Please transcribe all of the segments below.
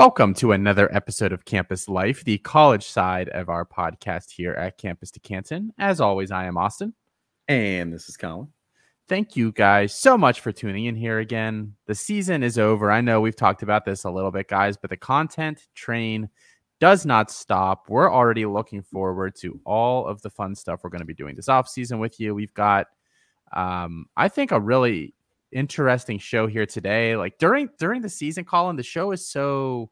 Welcome to another episode of Campus Life, the college side of our podcast here at Campus to Canton. As always, I am Austin. And this is Colin. Thank you guys so much for tuning in here again. The season is over. I know we've talked about this a little bit, guys, but the content train does not stop. We're already looking forward to all of the fun stuff we're going to be doing this off season with you. We've got, um, I think, a really interesting show here today. Like during during the season, Colin, the show is so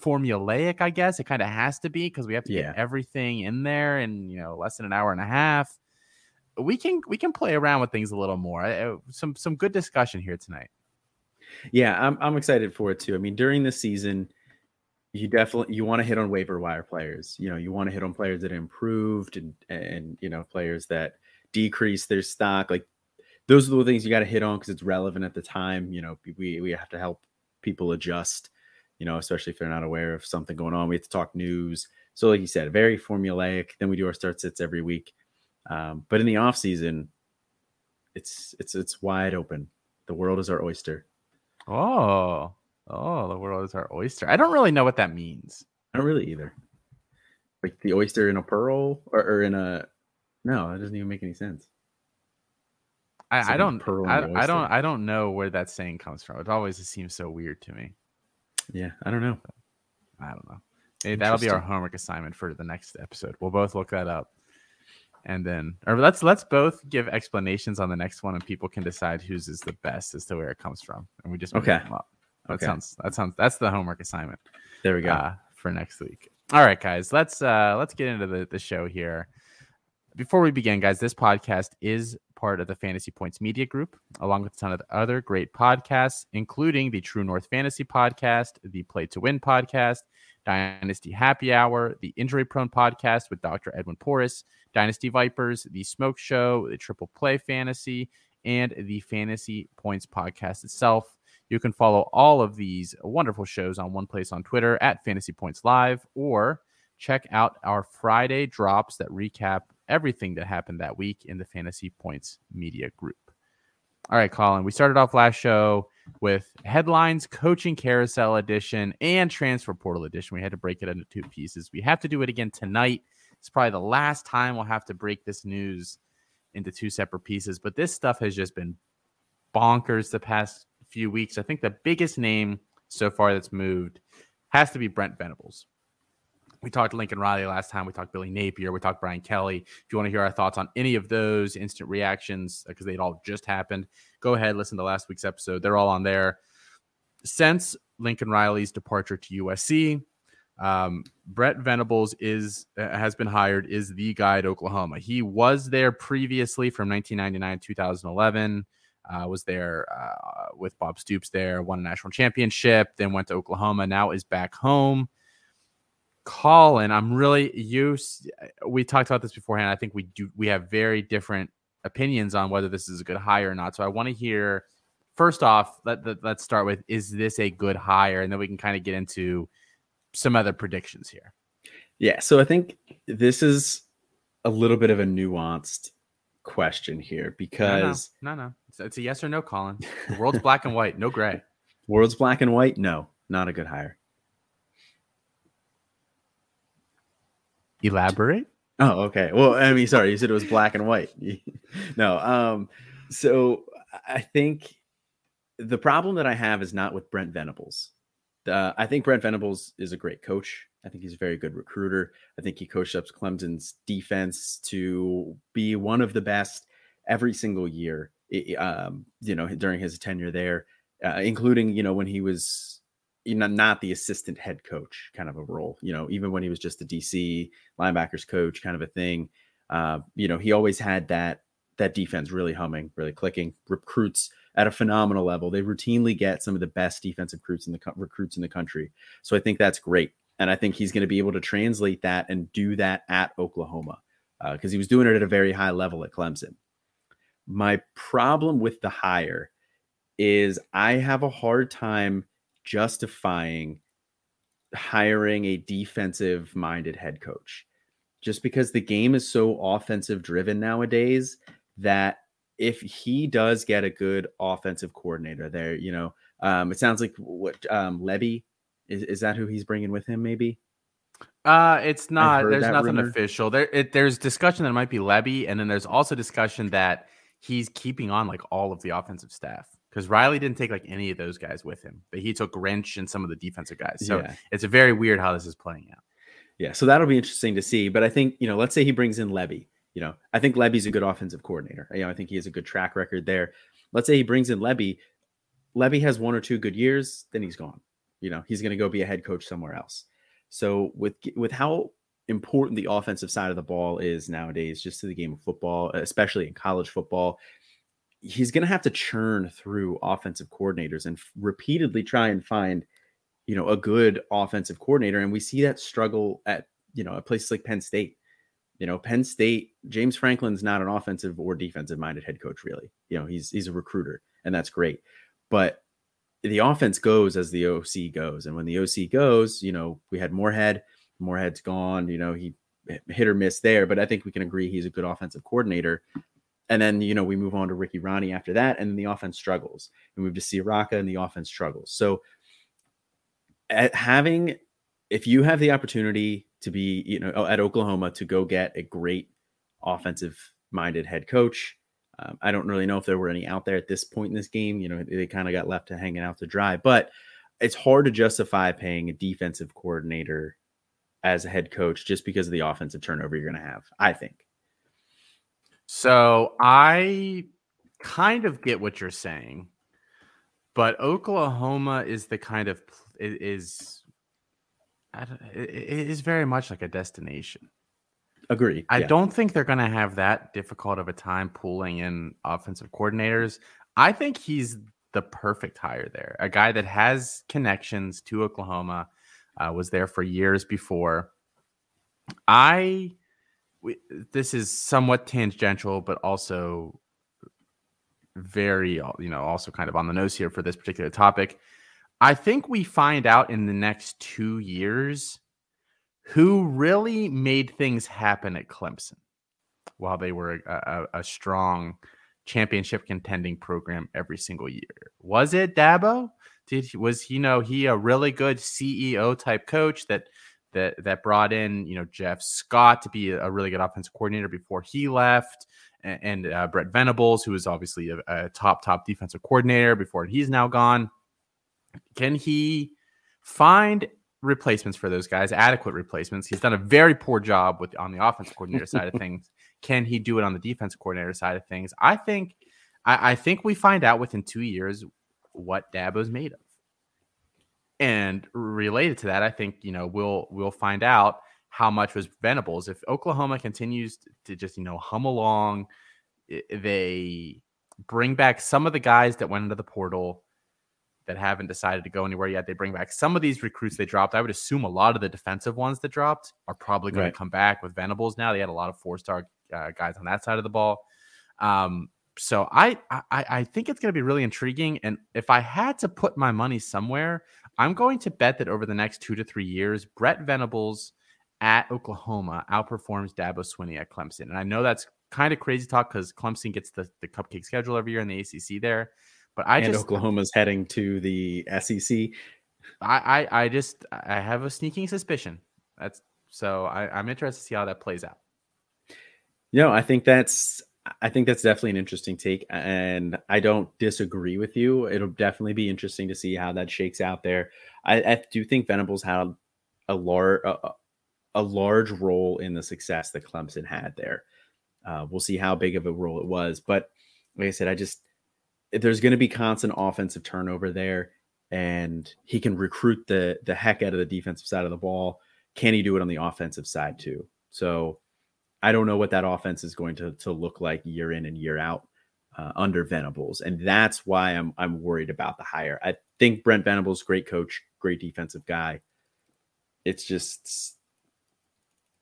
formulaic. I guess it kind of has to be because we have to Yeah. get everything in there in you know less than an hour and a half. We can we can play around with things a little more. Uh, Some some good discussion here tonight. Yeah, I'm I'm excited for it too. I mean, during the season, you definitely you want to hit on waiver wire players. You know, you want to hit on players that improved and and you know players that decrease their stock. Like those are the things you got to hit on because it's relevant at the time. You know, we we have to help people adjust. You know, especially if they're not aware of something going on. We have to talk news. So, like you said, very formulaic. Then we do our start sits every week. Um, but in the off season, it's it's it's wide open. The world is our oyster. Oh, oh, the world is our oyster. I don't really know what that means. I don't really either. Like the oyster in a pearl or, or in a no, that doesn't even make any sense. I, I don't. I, I don't. I don't know where that saying comes from. It always seems so weird to me. Yeah, I don't know. I don't know. Maybe that'll be our homework assignment for the next episode. We'll both look that up, and then or let's let's both give explanations on the next one, and people can decide whose is the best as to where it comes from, and we just Okay. them up. That Okay. sounds that sounds that's the homework assignment There we go. uh, for next week. All right, guys, let's uh let's get into the the show here. Before we begin, guys, this podcast is part of the Fantasy Points Media Group, along with a ton of other great podcasts, including the True North Fantasy Podcast, the Play to Win Podcast, Dynasty Happy Hour, the Injury Prone Podcast with Dr. Edwin Porras, Dynasty Vipers, the Smoke Show, the Triple Play Fantasy, and the Fantasy Points Podcast itself. You can follow all of these wonderful shows on one place on Twitter at Fantasy Points Live, or check out our Friday drops that recap everything that happened that week in the Fantasy Points Media Group. All right, Colin, we started off last show with headlines, coaching carousel edition, and transfer portal edition. We had to break it into two pieces. We have to do it again tonight. It's probably the last time we'll have to break this news into two separate pieces, but this stuff has just been bonkers the past few weeks. I think the biggest name so far that's moved has to be Brent Venables. We talked to Lincoln Riley last time. We talked Billy Napier. We talked Brian Kelly. If you want to hear our thoughts on any of those instant reactions, because they'd all just happened, go ahead, listen to last week's episode. They're all on there. Since Lincoln Riley's departure to USC, um, Brett Venables is uh, has been hired is the guy at Oklahoma. He was there previously from 1999 2011. Uh, was there uh, with Bob Stoops there, won a national championship, then went to Oklahoma. Now is back home. Colin, I'm really used. We talked about this beforehand. I think we do. We have very different opinions on whether this is a good hire or not. So I want to hear. First off, let, let let's start with: Is this a good hire? And then we can kind of get into some other predictions here. yeah, so I think this is a little bit of a nuanced question here No, no, because no, no, It's, it's a yes or no, Colin. The world's black and white, no gray. world's black and white. No, not a good hire. Elaborate. Oh, okay. Well, I mean, sorry, you said it was black and white. no, um, so I think the problem that I have is not with Brent Venables. Uh, I think Brent Venables is a great coach. I think he's a very good recruiter. I think he coached up Clemson's defense to be one of the best every single year. Um, you know, during his tenure there, uh, including you know when he was you know not the assistant head coach kind of a role. You know, even when he was just a DC linebackers coach kind of a thing. Uh, you know, he always had that that defense really humming, really clicking. Recruits at a phenomenal level. They routinely get some of the best defensive recruits in the co- recruits in the country. So I think that's great, and I think he's going to be able to translate that and do that at Oklahoma because he was doing it at a very high level at Clemson. My problem with the hire is I have a hard time justifying hiring a defensive minded head coach just because the game is so offensive driven nowadays that if he does get a good offensive coordinator there, you know, um, it sounds like what um, Lebby Is, is that who he's bringing with him? Maybe. Uh, it's not. There's nothing rumor. official. There, it, there's discussion that it might be Lebby, and then there's also discussion that he's keeping on like all of the offensive staff because Riley didn't take like any of those guys with him, but he took Grinch and some of the defensive guys. So yeah. it's very weird how this is playing out. Yeah. So that'll be interesting to see. But I think, you know, let's say he brings in Lebby. You know, I think Lebby's a good offensive coordinator. You know, I think he has a good track record there. Let's say he brings in Lebby. Lebby has one or two good years, then he's gone. You know, he's going to go be a head coach somewhere else. So with with how important the offensive side of the ball is nowadays, just to the game of football, especially in college football, he's going to have to churn through offensive coordinators and f- repeatedly try and find, you know, a good offensive coordinator. And we see that struggle at you know at places like Penn State. You know, Penn State, James Franklin's not an offensive or defensive minded head coach, really. You know, he's he's a recruiter, and that's great. But the offense goes as the OC goes. And when the OC goes, you know, we had Moorhead, Moorhead's gone, you know, he hit or miss there, but I think we can agree he's a good offensive coordinator. And then, you know, we move on to Ricky Rahne after that, and then the offense struggles. We move to Ciarrocca, and the offense struggles. So, having, if you have the opportunity to be, you know, at Oklahoma to go get a great offensive minded head coach, um, I don't really know if there were any out there at this point in this game. You know, they kind of got left to hanging out to dry, but it's hard to justify paying a defensive coordinator as a head coach just because of the offensive turnover you're going to have. I think. So I kind of get what you're saying, but Oklahoma is the kind of it is I don't, it it is very much like a destination. Agree. I Yeah. don't think they're going to have that difficult of a time pulling in offensive coordinators. I think he's the perfect hire there. A guy that has connections to Oklahoma, uh, was there for years before. I, we, this is somewhat tangential, but also very, uh, you know, also kind of on the nose here for this particular topic. I think we find out in the next two years who really made things happen at Clemson while they were a, a, a strong championship contending program every single year. Was it Dabo? Did he, was he you know he a really good CEO type coach that that that brought in you know Jeff Scott to be a, really good offensive coordinator before he left, and, and uh, Brett Venables who was obviously a, a top top defensive coordinator before he's now gone. Can he find replacements for those guys, adequate replacements? He's done a very poor job with on the offensive coordinator side of things. Can he do it on the defensive coordinator side of things? I think, I, I think we find out within two years what Dabo's made of. And related to that, I think you know we'll we'll find out how much was Venables if Oklahoma continues to just you know hum along. They bring back some of the guys that went into the portal that haven't decided to go anywhere yet. They bring back some of these recruits they dropped. I would assume a lot of the defensive ones that dropped are probably going Right. to come back with Venables now. They had a lot of four star uh, guys on that side of the ball. Um, so I, I I think it's going to be really intriguing. And if I had to put my money somewhere, I'm going to bet that over the next two to three years, Brett Venables at Oklahoma outperforms Dabo Swinney at Clemson. And I know that's kind of crazy talk because Clemson gets the, the cupcake schedule every year in the ACC there. But I and just Oklahoma's heading to the SEC. I, I I just I have a sneaking suspicion. That's so I, I'm interested to see how that plays out. You know, I think that's I think that's definitely an interesting take, and I don't disagree with you. It'll definitely be interesting to see how that shakes out there. I, I do think Venables had a large a, a large role in the success that Clemson had there. Uh, we'll see how big of a role it was, but like I said, I just there's going to be constant offensive turnover there, and he can recruit the the heck out of the defensive side of the ball. Can he do it on the offensive side too? So I don't know what that offense is going to to look like year in and year out uh, under Venables, and that's why I'm I'm worried about the hire. I think Brent Venables, great coach, great defensive guy. It's just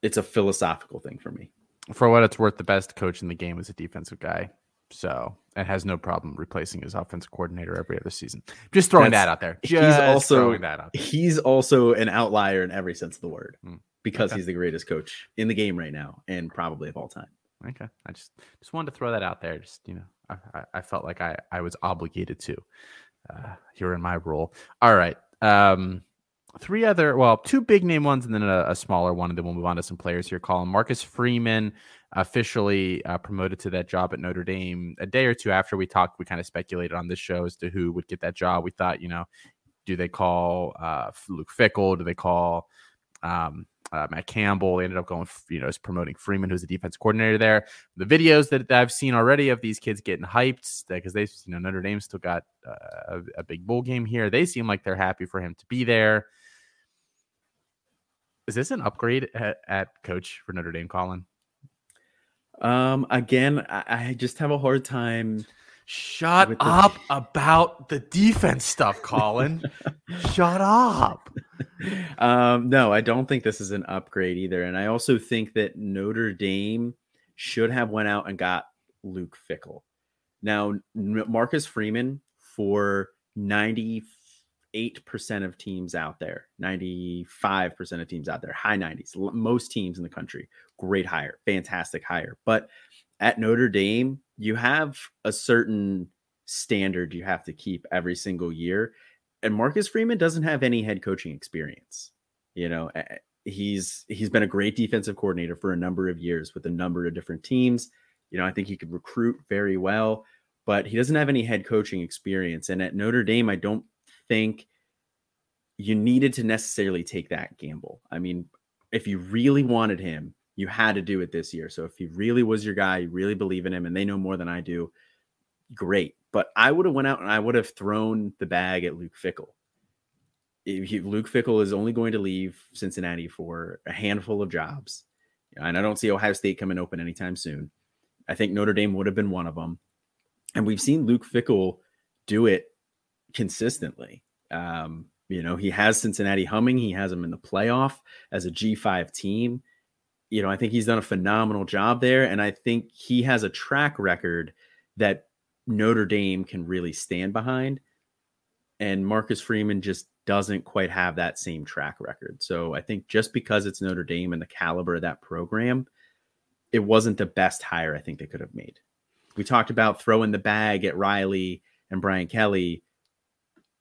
it's a philosophical thing for me. For what it's worth, the best coach in the game is a defensive guy. So and has no problem replacing his offensive coordinator every other season. Just throwing That's- that out there. he's also- that out. There. He's also an outlier in every sense of the word Hmm. Because Okay. he's the greatest coach in the game right now and probably of all time. Okay, I just just wanted to throw that out there. Just you know, I, I, I felt like I I was obligated to uh, here in my role. All right. Um, three other, well, two big name ones and then a, a, smaller one, and then we'll move on to some players here. Colin Marcus Freeman officially uh, promoted to that job at Notre Dame a day or two after we talked. We kind of speculated on this show as to who would get that job. We thought, you know, do they call uh, Luke Fickell? Do they call um, uh, Matt Campbell. They ended up going, you know, promoting Freeman, who's the defense coordinator there. The videos that, that I've seen already of these kids getting hyped because they, you know, Notre Dame still got uh, a, a, big bowl game here. They seem like they're happy for him to be there. Is this an upgrade at, at coach for Notre Dame, Colin? Um, again, I, I just have a hard time Shut up the... about the defense stuff, Colin. Shut up. Um, no, I don't think this is an upgrade either. And I also think that Notre Dame should have went out and got Luke Fickell. Now, Marcus Freeman for 98% of teams out there, 95% of teams out there, high 90s, most teams in the country, great hire, fantastic hire. But at Notre Dame, you have a certain standard you have to keep every single year. And Marcus Freeman doesn't have any head coaching experience. You know, he's he's been a great defensive coordinator for a number of years with a number of different teams. You know, I think he could recruit very well, but he doesn't have any head coaching experience. And at Notre Dame, I don't think you needed to necessarily take that gamble. I mean, if you really wanted him, you had to do it this year. So if he really was your guy, you really believe in him, and they know more than I do, great. But I would have went out and I would have thrown the bag at Luke Fickell. Luke Fickell is only going to leave Cincinnati for a handful of jobs, and I don't see Ohio State coming open anytime soon. I think Notre Dame would have been one of them, and we've seen Luke Fickell do it consistently. Um, you know, he has Cincinnati humming. He has them in the playoff as a G5 team you know, I think he's done a phenomenal job there. And I think he has a track record that Notre Dame can really stand behind. And Marcus Freeman just doesn't quite have that same track record. So I think just because it's Notre Dame and the caliber of that program, it wasn't the best hire I think they could have made. We talked about throwing the bag at Riley and Brian Kelly.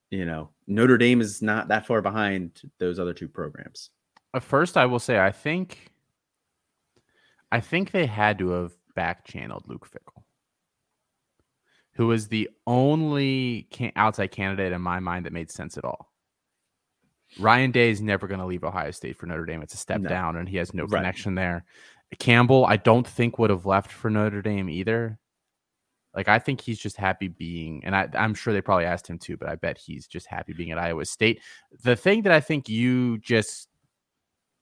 You know, Notre Dame is not that far behind those other two programs. First, I will say, I think I think they had to have back channeled Luke Fickell, who was the only can- outside candidate in my mind that made sense at all. Ryan Day is never going to leave Ohio State for Notre Dame. It's a step no. down, and he has no right. connection there. Campbell, I don't think would have left for Notre Dame either. Like I think he's just happy being, and I, I'm sure they probably asked him too, but I bet he's just happy being at Iowa State. The thing that I think you just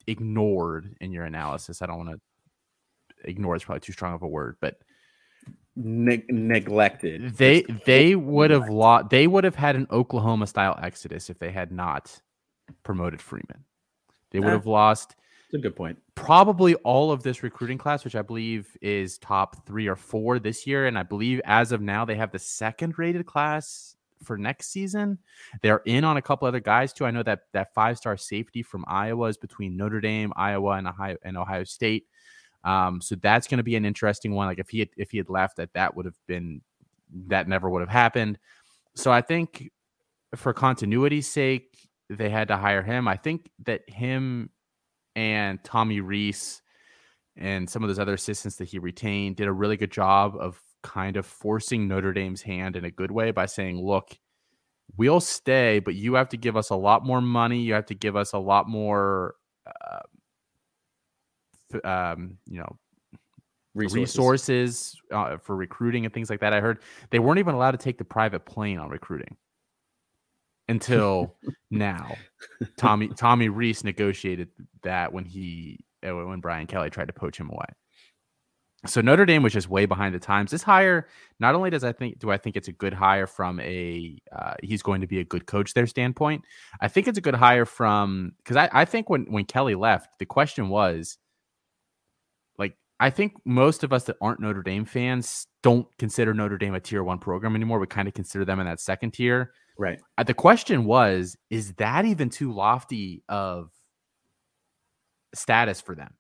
ignored in your analysis, I don't want to ignore is probably too strong of a word, but ne- neglected. They they would have lost. They would have had an Oklahoma style exodus if they had not promoted Freeman. They would uh, have lost. That's a good point. Probably all of this recruiting class, which I believe is top three or four this year, and I believe as of now they have the second rated class for next season. They're in on a couple other guys too. I know that that five star safety from Iowa is between Notre Dame, Iowa, and Ohio and Ohio State. Um, so that's going to be an interesting one. Like if he had, if he had left, that that would have been that never would have happened. So I think for continuity's sake, they had to hire him. I think that him and Tommy Rees and some of those other assistants that he retained did a really good job of kind of forcing Notre Dame's hand in a good way by saying, look, we'll stay, but you have to give us a lot more money. You have to give us a lot more uh, um, you know, resources, resources uh, for recruiting and things like that. I heard they weren't even allowed to take the private plane on recruiting until now. Tommy Tommy Rees negotiated that when he uh, when Brian Kelly tried to poach him away. So Notre Dame was just way behind the times. This hire, not only does I think do I think it's a good hire from a uh, he's going to be a good coach their standpoint. I think it's a good hire from because I, I think when when Kelly left, the question was I think most of us that aren't Notre Dame fans don't consider Notre Dame a tier one program anymore. We kind of consider them in that second tier. Right. Uh, the question was, is that even too lofty of status for them?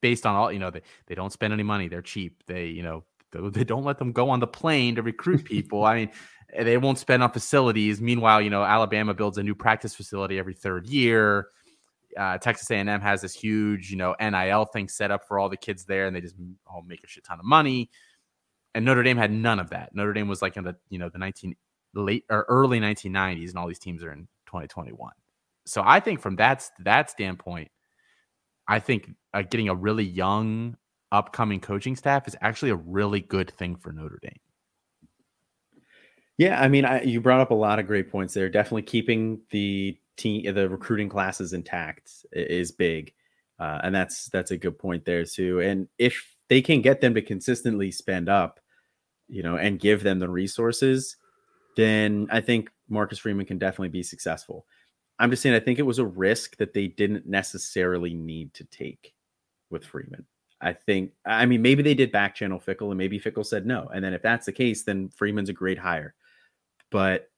Based on all, you know, they, they don't spend any money. They're cheap. They, you know, they don't let them go on the plane to recruit people. I mean, they won't spend on facilities. Meanwhile, you know, Alabama builds a new practice facility every third year. Uh, Texas A&M has this huge, you know, NIL thing set up for all the kids there, and they just all make a shit ton of money. And Notre Dame had none of that. Notre Dame was like in the, you know, the 19 late or early 1990s, and all these teams are in 2021. So I think from that that standpoint, I think uh, getting a really young upcoming coaching staff is actually a really good thing for Notre Dame. Yeah, I mean, I, you brought up a lot of great points there. Definitely keeping the team, the recruiting classes intact is big, uh, and that's that's a good point there too. And if they can get them to consistently spend up, you know, and give them the resources, then I think Marcus Freeman can definitely be successful. I'm just saying, I think it was a risk that they didn't necessarily need to take with Freeman. I think, I mean, maybe they did back channel Fickell and maybe Fickell said no. And then if that's the case, then Freeman's a great hire. But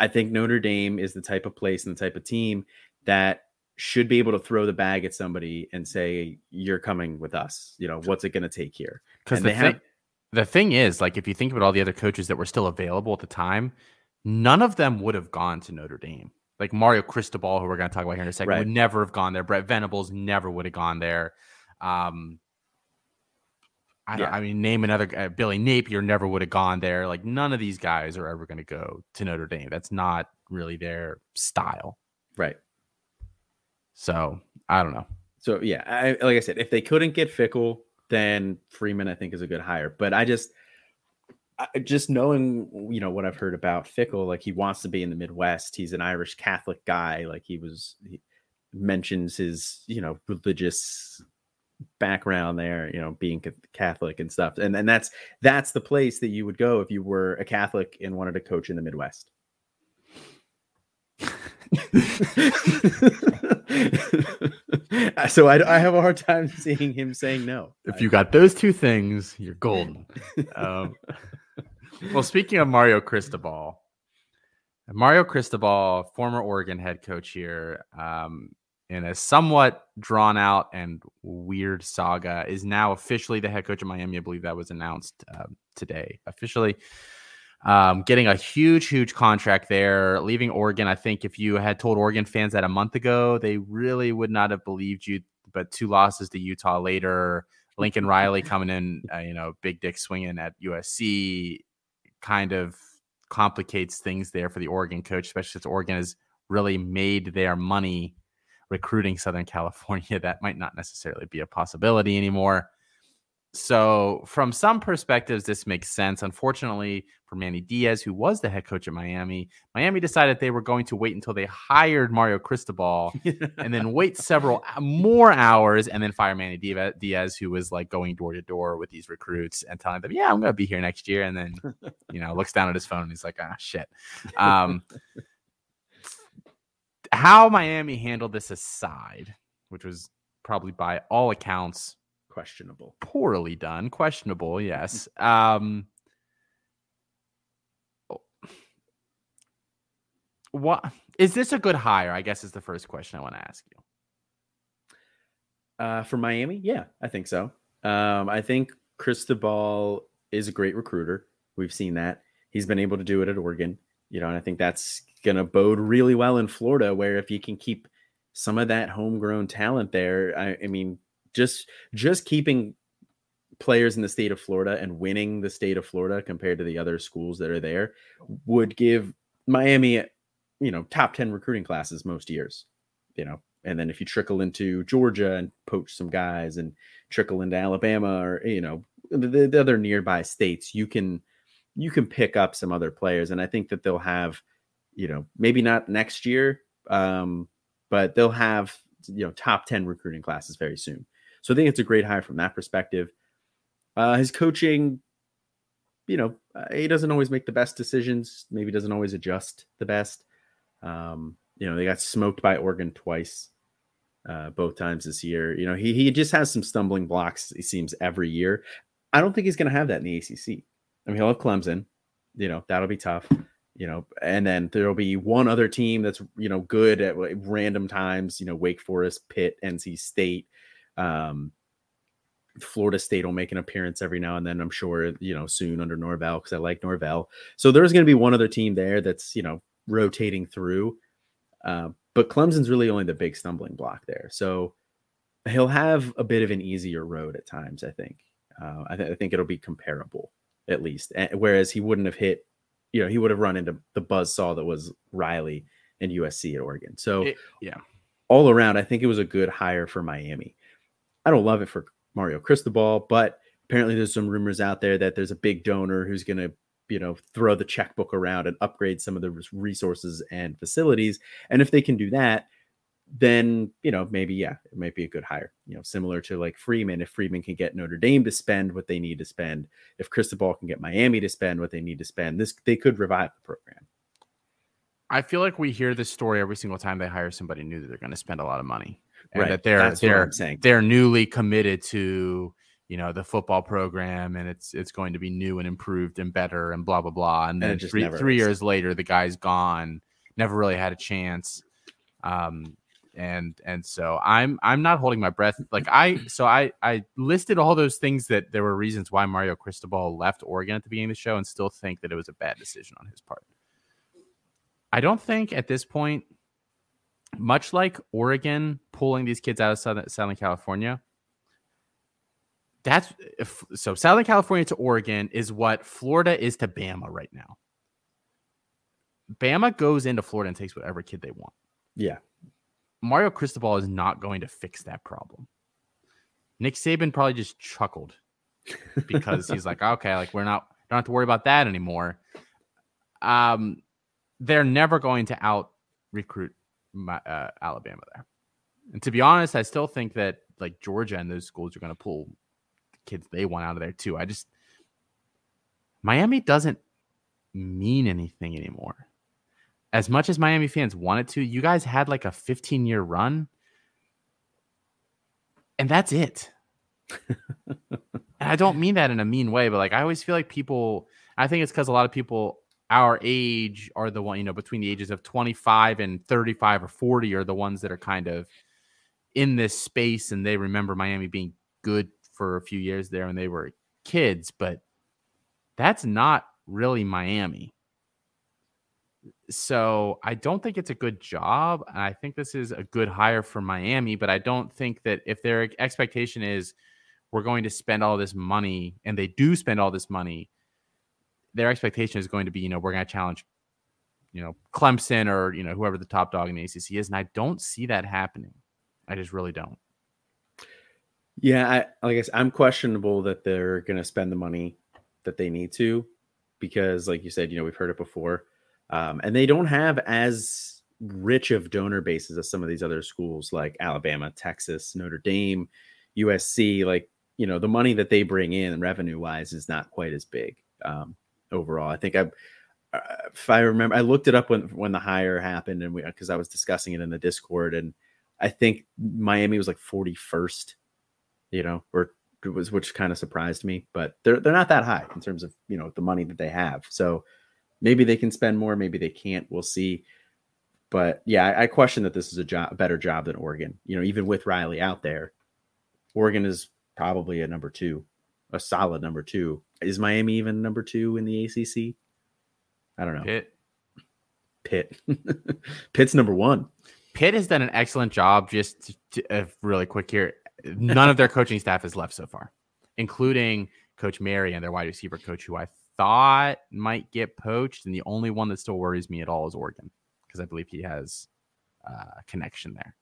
I think Notre Dame is the type of place and the type of team that should be able to throw the bag at somebody and say, "You're coming with us." You know, what's it going to take here? Because the, thing, the thing is, like, if you think about all the other coaches that were still available at the time, none of them would have gone to Notre Dame. Like Mario Cristobal, who we're going to talk about here in a second, right. would never have gone there. Brett Venables never would have gone there. Um, I, yeah. I mean, name another uh, Billy Napier never would have gone there. Like none of these guys are ever going to go to Notre Dame. That's not really their style. Right. So I don't know. So yeah, I, like I said, if they couldn't get Fickell, then Freeman I think is a good hire. But I just, I, just knowing you know what I've heard about Fickell, like he wants to be in the Midwest. He's an Irish Catholic guy. Like he was, he mentions his you know religious background there, you know, being Catholic and stuff. And and that's that's the place that you would go if you were a Catholic and wanted to coach in the Midwest. so I, I have a hard time seeing him saying no. If you got those two things, you're golden. um, well, speaking of Mario Cristobal, Mario Cristobal, former Oregon head coach here, um, in a somewhat drawn out and weird saga, is now officially the head coach of Miami. I believe that was announced uh, today officially. Um, getting a huge, huge contract there, leaving Oregon. I think if you had told Oregon fans that a month ago, they really would not have believed you. But two losses to Utah later, Lincoln Riley coming in, uh, you know, big dick swinging at USC, kind of complicates things there for the Oregon coach, especially since Oregon has really made their money recruiting Southern California, that might not necessarily be a possibility anymore. So, from some perspectives, this makes sense. Unfortunately, for Manny Diaz, who was the head coach at Miami, Miami decided they were going to wait until they hired Mario Cristobal and then wait several more hours and then fire Manny Diaz, who was like going door to door with these recruits and telling them, Yeah, I'm going to be here next year. And then, you know, looks down at his phone and he's like, Ah, shit. Um, how Miami handled this aside, which was probably by all accounts questionable, poorly done, questionable. Yes. um, what is this a good hire? I guess is the first question I want to ask you. Uh, for Miami, yeah, I think so. Um, I think Cristobal is a great recruiter. We've seen that. He's been able to do it at Oregon, you know, and I think that's going to bode really well in Florida, where if you can keep some of that homegrown talent there, I, I mean, just just keeping players in the state of Florida and winning the state of Florida compared to the other schools that are there would give Miami, you know, top 10 recruiting classes most years, you know. And then if you trickle into Georgia and poach some guys and trickle into Alabama or, you know, the, the other nearby states, you can you can pick up some other players. And I think that they'll have you know, maybe not next year, um, but they'll have you know top 10 recruiting classes very soon. So I think it's a great hire from that perspective. Uh, his coaching, you know, uh, he doesn't always make the best decisions. Maybe doesn't always adjust the best. Um, you know, they got smoked by Oregon twice, uh, both times this year. You know, he he just has some stumbling blocks. It seems every year. I don't think he's going to have that in the ACC. I mean, he'll have Clemson. You know, that'll be tough you know, and then there'll be one other team that's you know good at random times, you know, Wake Forest, Pitt, NC State, um, Florida State will make an appearance every now and then. I'm sure you know soon under Norvell because I like Norvell. So there's going to be one other team there that's you know rotating through. Uh, but Clemson's really only the big stumbling block there. So he'll have a bit of an easier road at times. I think. Uh, I, th- I, think it'll be comparable at least. And, whereas he wouldn't have hit, you know, he would have run into the buzz saw that was Riley and USC at Oregon. So it, yeah, all around, I think it was a good hire for Miami. I don't love it for Mario Cristobal, but apparently there's some rumors out there that there's a big donor who's going to you know throw the checkbook around and upgrade some of the resources and facilities and if they can do that then you know maybe yeah it might be a good hire you know similar to like freeman if freeman can get notre dame to spend what they need to spend if cristobal can get miami to spend what they need to spend this they could revive the program i feel like we hear this story every single time they hire somebody new that they're going to spend a lot of money and right. that they're That's they're saying. they're newly committed to you know the football program and it's it's going to be new and improved and better and blah blah blah and then and three, three years later the guy's gone never really had a chance um and and so i'm i'm not holding my breath like i so i i listed all those things that there were reasons why mario cristobal left oregon at the beginning of the show and still think that it was a bad decision on his part i don't think at this point much like oregon pulling these kids out of southern, southern california that's if, so Southern California to Oregon is what Florida is to Bama right now. Bama goes into Florida and takes whatever kid they want. Yeah. Mario Cristobal is not going to fix that problem. Nick Saban probably just chuckled because he's like, okay, like we're not don't have to worry about that anymore. Um, they're never going to out recruit uh, Alabama there. And to be honest, I still think that like Georgia and those schools are going to pull kids they want out of there too. I just Miami doesn't mean anything anymore. As much as Miami fans wanted to, you guys had like a 15 year run, and that's it. and I don't mean that in a mean way, but like I always feel like people, I think it's because a lot of people our age are the one, you know, between the ages of 25 and 35 or 40 are the ones that are kind of in this space and they remember Miami being good for a few years there when they were kids, but that's not really Miami. So I don't think it's a good job. And I think this is a good hire for Miami, but I don't think that if their expectation is we're going to spend all this money and they do spend all this money, their expectation is going to be, you know, we're going to challenge, you know, Clemson or, you know, whoever the top dog in the ACC is. And I don't see that happening. I just really don't. Yeah, I, I guess I'm questionable that they're going to spend the money that they need to, because, like you said, you know, we've heard it before, um, and they don't have as rich of donor bases as some of these other schools like Alabama, Texas, Notre Dame, USC. Like, you know, the money that they bring in revenue wise is not quite as big um, overall. I think I, uh, if I remember, I looked it up when when the hire happened, and we because I was discussing it in the Discord, and I think Miami was like 41st you know, or was which kind of surprised me, but they're they're not that high in terms of you know the money that they have. So maybe they can spend more, maybe they can't. We'll see. But yeah, I, I question that this is a job, a better job than Oregon. You know, even with Riley out there, Oregon is probably a number two, a solid number two. Is Miami even number two in the ACC? I don't know. Pitt. Pitt. Pitt's number one. Pitt has done an excellent job. Just to, uh, really quick here, none of their coaching staff has left so far, including Coach Mary and their wide receiver coach, who I thought might get poached. And the only one that still worries me at all is Oregon, because I believe he has uh, a connection there.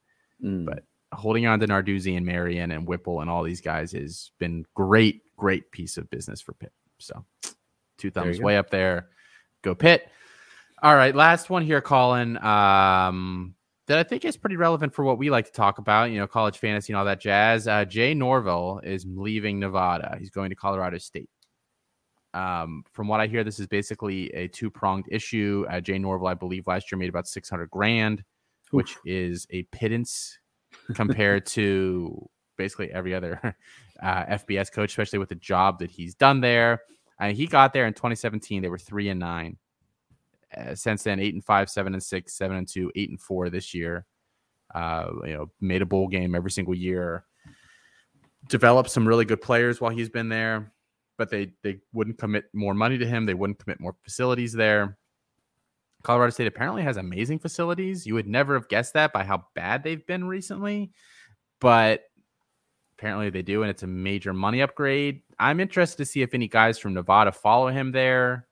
Mm. But holding on to Narduzzi and Marion and Whipple and all these guys has been great, great piece of business for Pitt. So two thumbs way up there. Go Pitt. All right, last one here, Colin. Um, that I think is pretty relevant for what we like to talk about, you know, college fantasy and all that jazz. Uh, Jay Norvell is leaving Nevada. He's going to Colorado State. Um, from what I hear, this is basically a two pronged issue. Uh, Jay Norvell, I believe, last year made about 600 grand, Oof. which is a pittance compared to basically every other uh, FBS coach, especially with the job that he's done there. He got there in 2017. They were three and nine. Uh, since then, eight and five, seven and six, seven and two, eight and four this year. Uh, you know, made a bowl game every single year. developed some really good players while he's been there, but they they wouldn't commit more money to him. They wouldn't commit more facilities there. Colorado State apparently has amazing facilities. You would never have guessed that by how bad they've been recently, but apparently they do, and it's a major money upgrade. I'm interested to see if any guys from Nevada follow him there.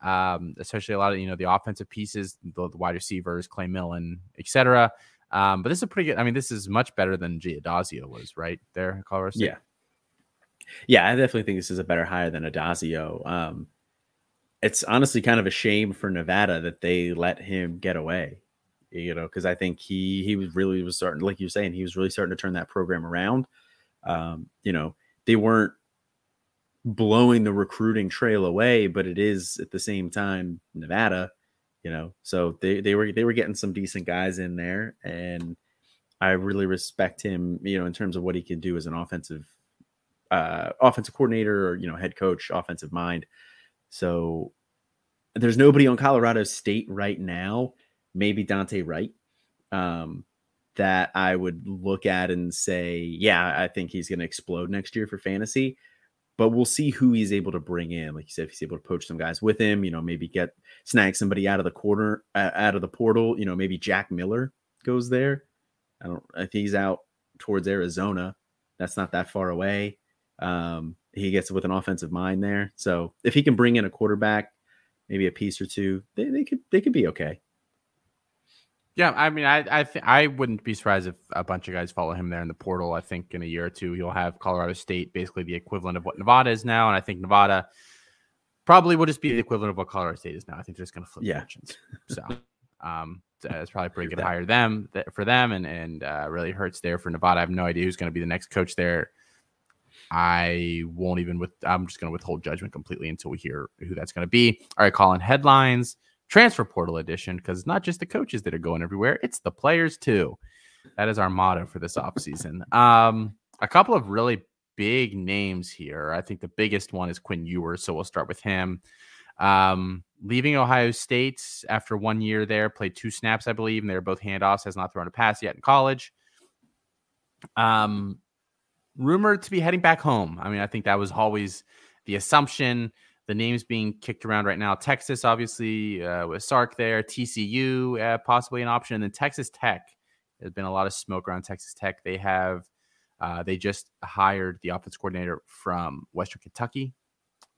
Um, especially a lot of you know the offensive pieces, the, the wide receivers, Clay Millen, etc. Um, but this is a pretty good. I mean, this is much better than Addazio was, right there, Colorado State. Yeah, yeah, I definitely think this is a better hire than Addazio. Um, it's honestly kind of a shame for Nevada that they let him get away. You know, because I think he he was really was starting, like you were saying, he was really starting to turn that program around. Um, you know, they weren't blowing the recruiting trail away, but it is at the same time Nevada, you know. So they they were they were getting some decent guys in there, and I really respect him, you know, in terms of what he can do as an offensive uh offensive coordinator or you know head coach, offensive mind. So there's nobody on Colorado State right now, maybe Dante Wright. Um, that I would look at and say, yeah, I think he's going to explode next year for fantasy. But we'll see who he's able to bring in. Like you said, if he's able to poach some guys with him, you know, maybe get snag somebody out of the corner, uh, out of the portal. You know, maybe Jack Miller goes there. I don't. I think he's out towards Arizona. That's not that far away. Um, he gets with an offensive mind there. So if he can bring in a quarterback, maybe a piece or two, they, they could they could be okay. Yeah, I mean, I I th- I wouldn't be surprised if a bunch of guys follow him there in the portal. I think in a year or two, he'll have Colorado State basically the equivalent of what Nevada is now, and I think Nevada probably will just be the equivalent of what Colorado State is now. I think they're just going to flip yeah. fortunes. So, um, it's probably pretty good to hire them for them, and and uh, really hurts there for Nevada. I have no idea who's going to be the next coach there. I won't even with. I'm just going to withhold judgment completely until we hear who that's going to be. All right, Colin. Headlines transfer portal edition because it's not just the coaches that are going everywhere, it's the players too. That is our motto for this offseason. Um, a couple of really big names here. I think the biggest one is Quinn Ewers, so we'll start with him. Um, leaving Ohio State after one year there, played two snaps, I believe, and they're both handoffs, has not thrown a pass yet in college. Um, rumored to be heading back home. I mean, I think that was always the assumption the names being kicked around right now. Texas, obviously, uh, with Sark there. TCU, uh, possibly an option. And then Texas Tech. There's been a lot of smoke around Texas Tech. They have, uh, they just hired the offense coordinator from Western Kentucky.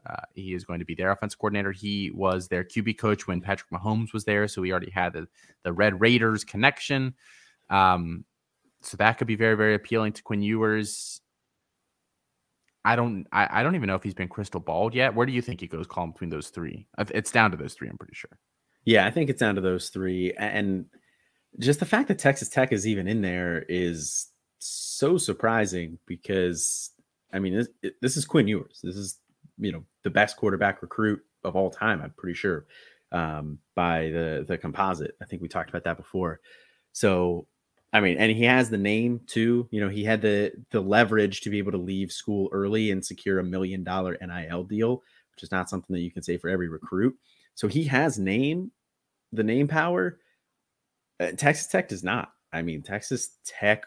Uh, he is going to be their offense coordinator. He was their QB coach when Patrick Mahomes was there, so he already had the, the Red Raiders connection. Um, so that could be very, very appealing to Quinn Ewers. I don't I, I don't even know if he's been crystal balled yet. Where do you think he goes calm between those three? It's down to those three, I'm pretty sure. Yeah, I think it's down to those three. And just the fact that Texas Tech is even in there is so surprising because I mean this, this is Quinn Ewers. This is you know the best quarterback recruit of all time. I'm pretty sure um, by the the composite. I think we talked about that before. So I mean, and he has the name too. You know, he had the the leverage to be able to leave school early and secure a million dollar NIL deal, which is not something that you can say for every recruit. So he has name, the name power. Uh, Texas Tech does not. I mean, Texas Tech.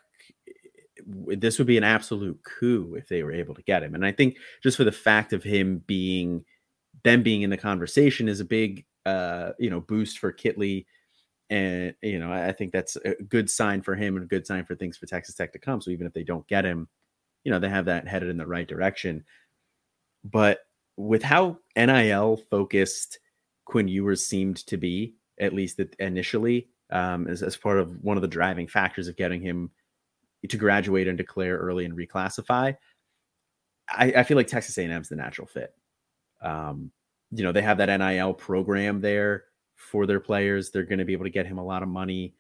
This would be an absolute coup if they were able to get him. And I think just for the fact of him being, them being in the conversation is a big, uh, you know, boost for Kittley and you know I think that's a good sign for him and a good sign for things for Texas Tech to come. So even if they don't get him, you know they have that headed in the right direction. But with how NIL focused Quinn Ewers seemed to be, at least initially, um, as, as part of one of the driving factors of getting him to graduate and declare early and reclassify, I, I feel like Texas A&M is the natural fit. Um, you know they have that NIL program there for their players. They're going to be able to get him a lot of money.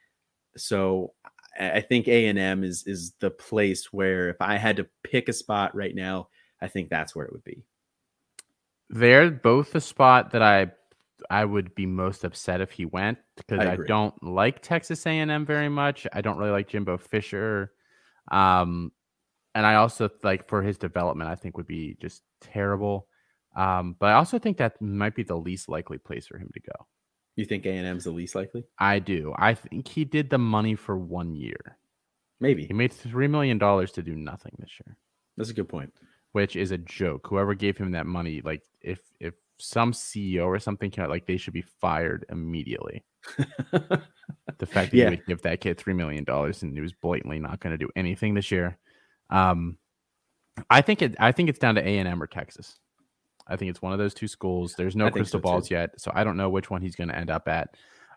So I think A and M is is the place where if I had to pick a spot right now, I think that's where it would be. They're both the spot that I I would be most upset if he went because I, I don't like Texas A and M very much. I don't really like Jimbo Fisher, um, and I also like for his development, I think would be just terrible. Um, but I also think that might be the least likely place for him to go. You think A and M's the least likely? I do. I think he did the money for one year. Maybe he made three million dollars to do nothing this year. That's a good point. Which is a joke. Whoever gave him that money, like if if some CEO or something came out, like they should be fired immediately. the fact that yeah. you would give that kid three million dollars and he was blatantly not going to do anything this year. Um, I think it. I think it's down to A and M or Texas. I think it's one of those two schools. There's no crystal so balls too. yet, so I don't know which one he's going to end up at.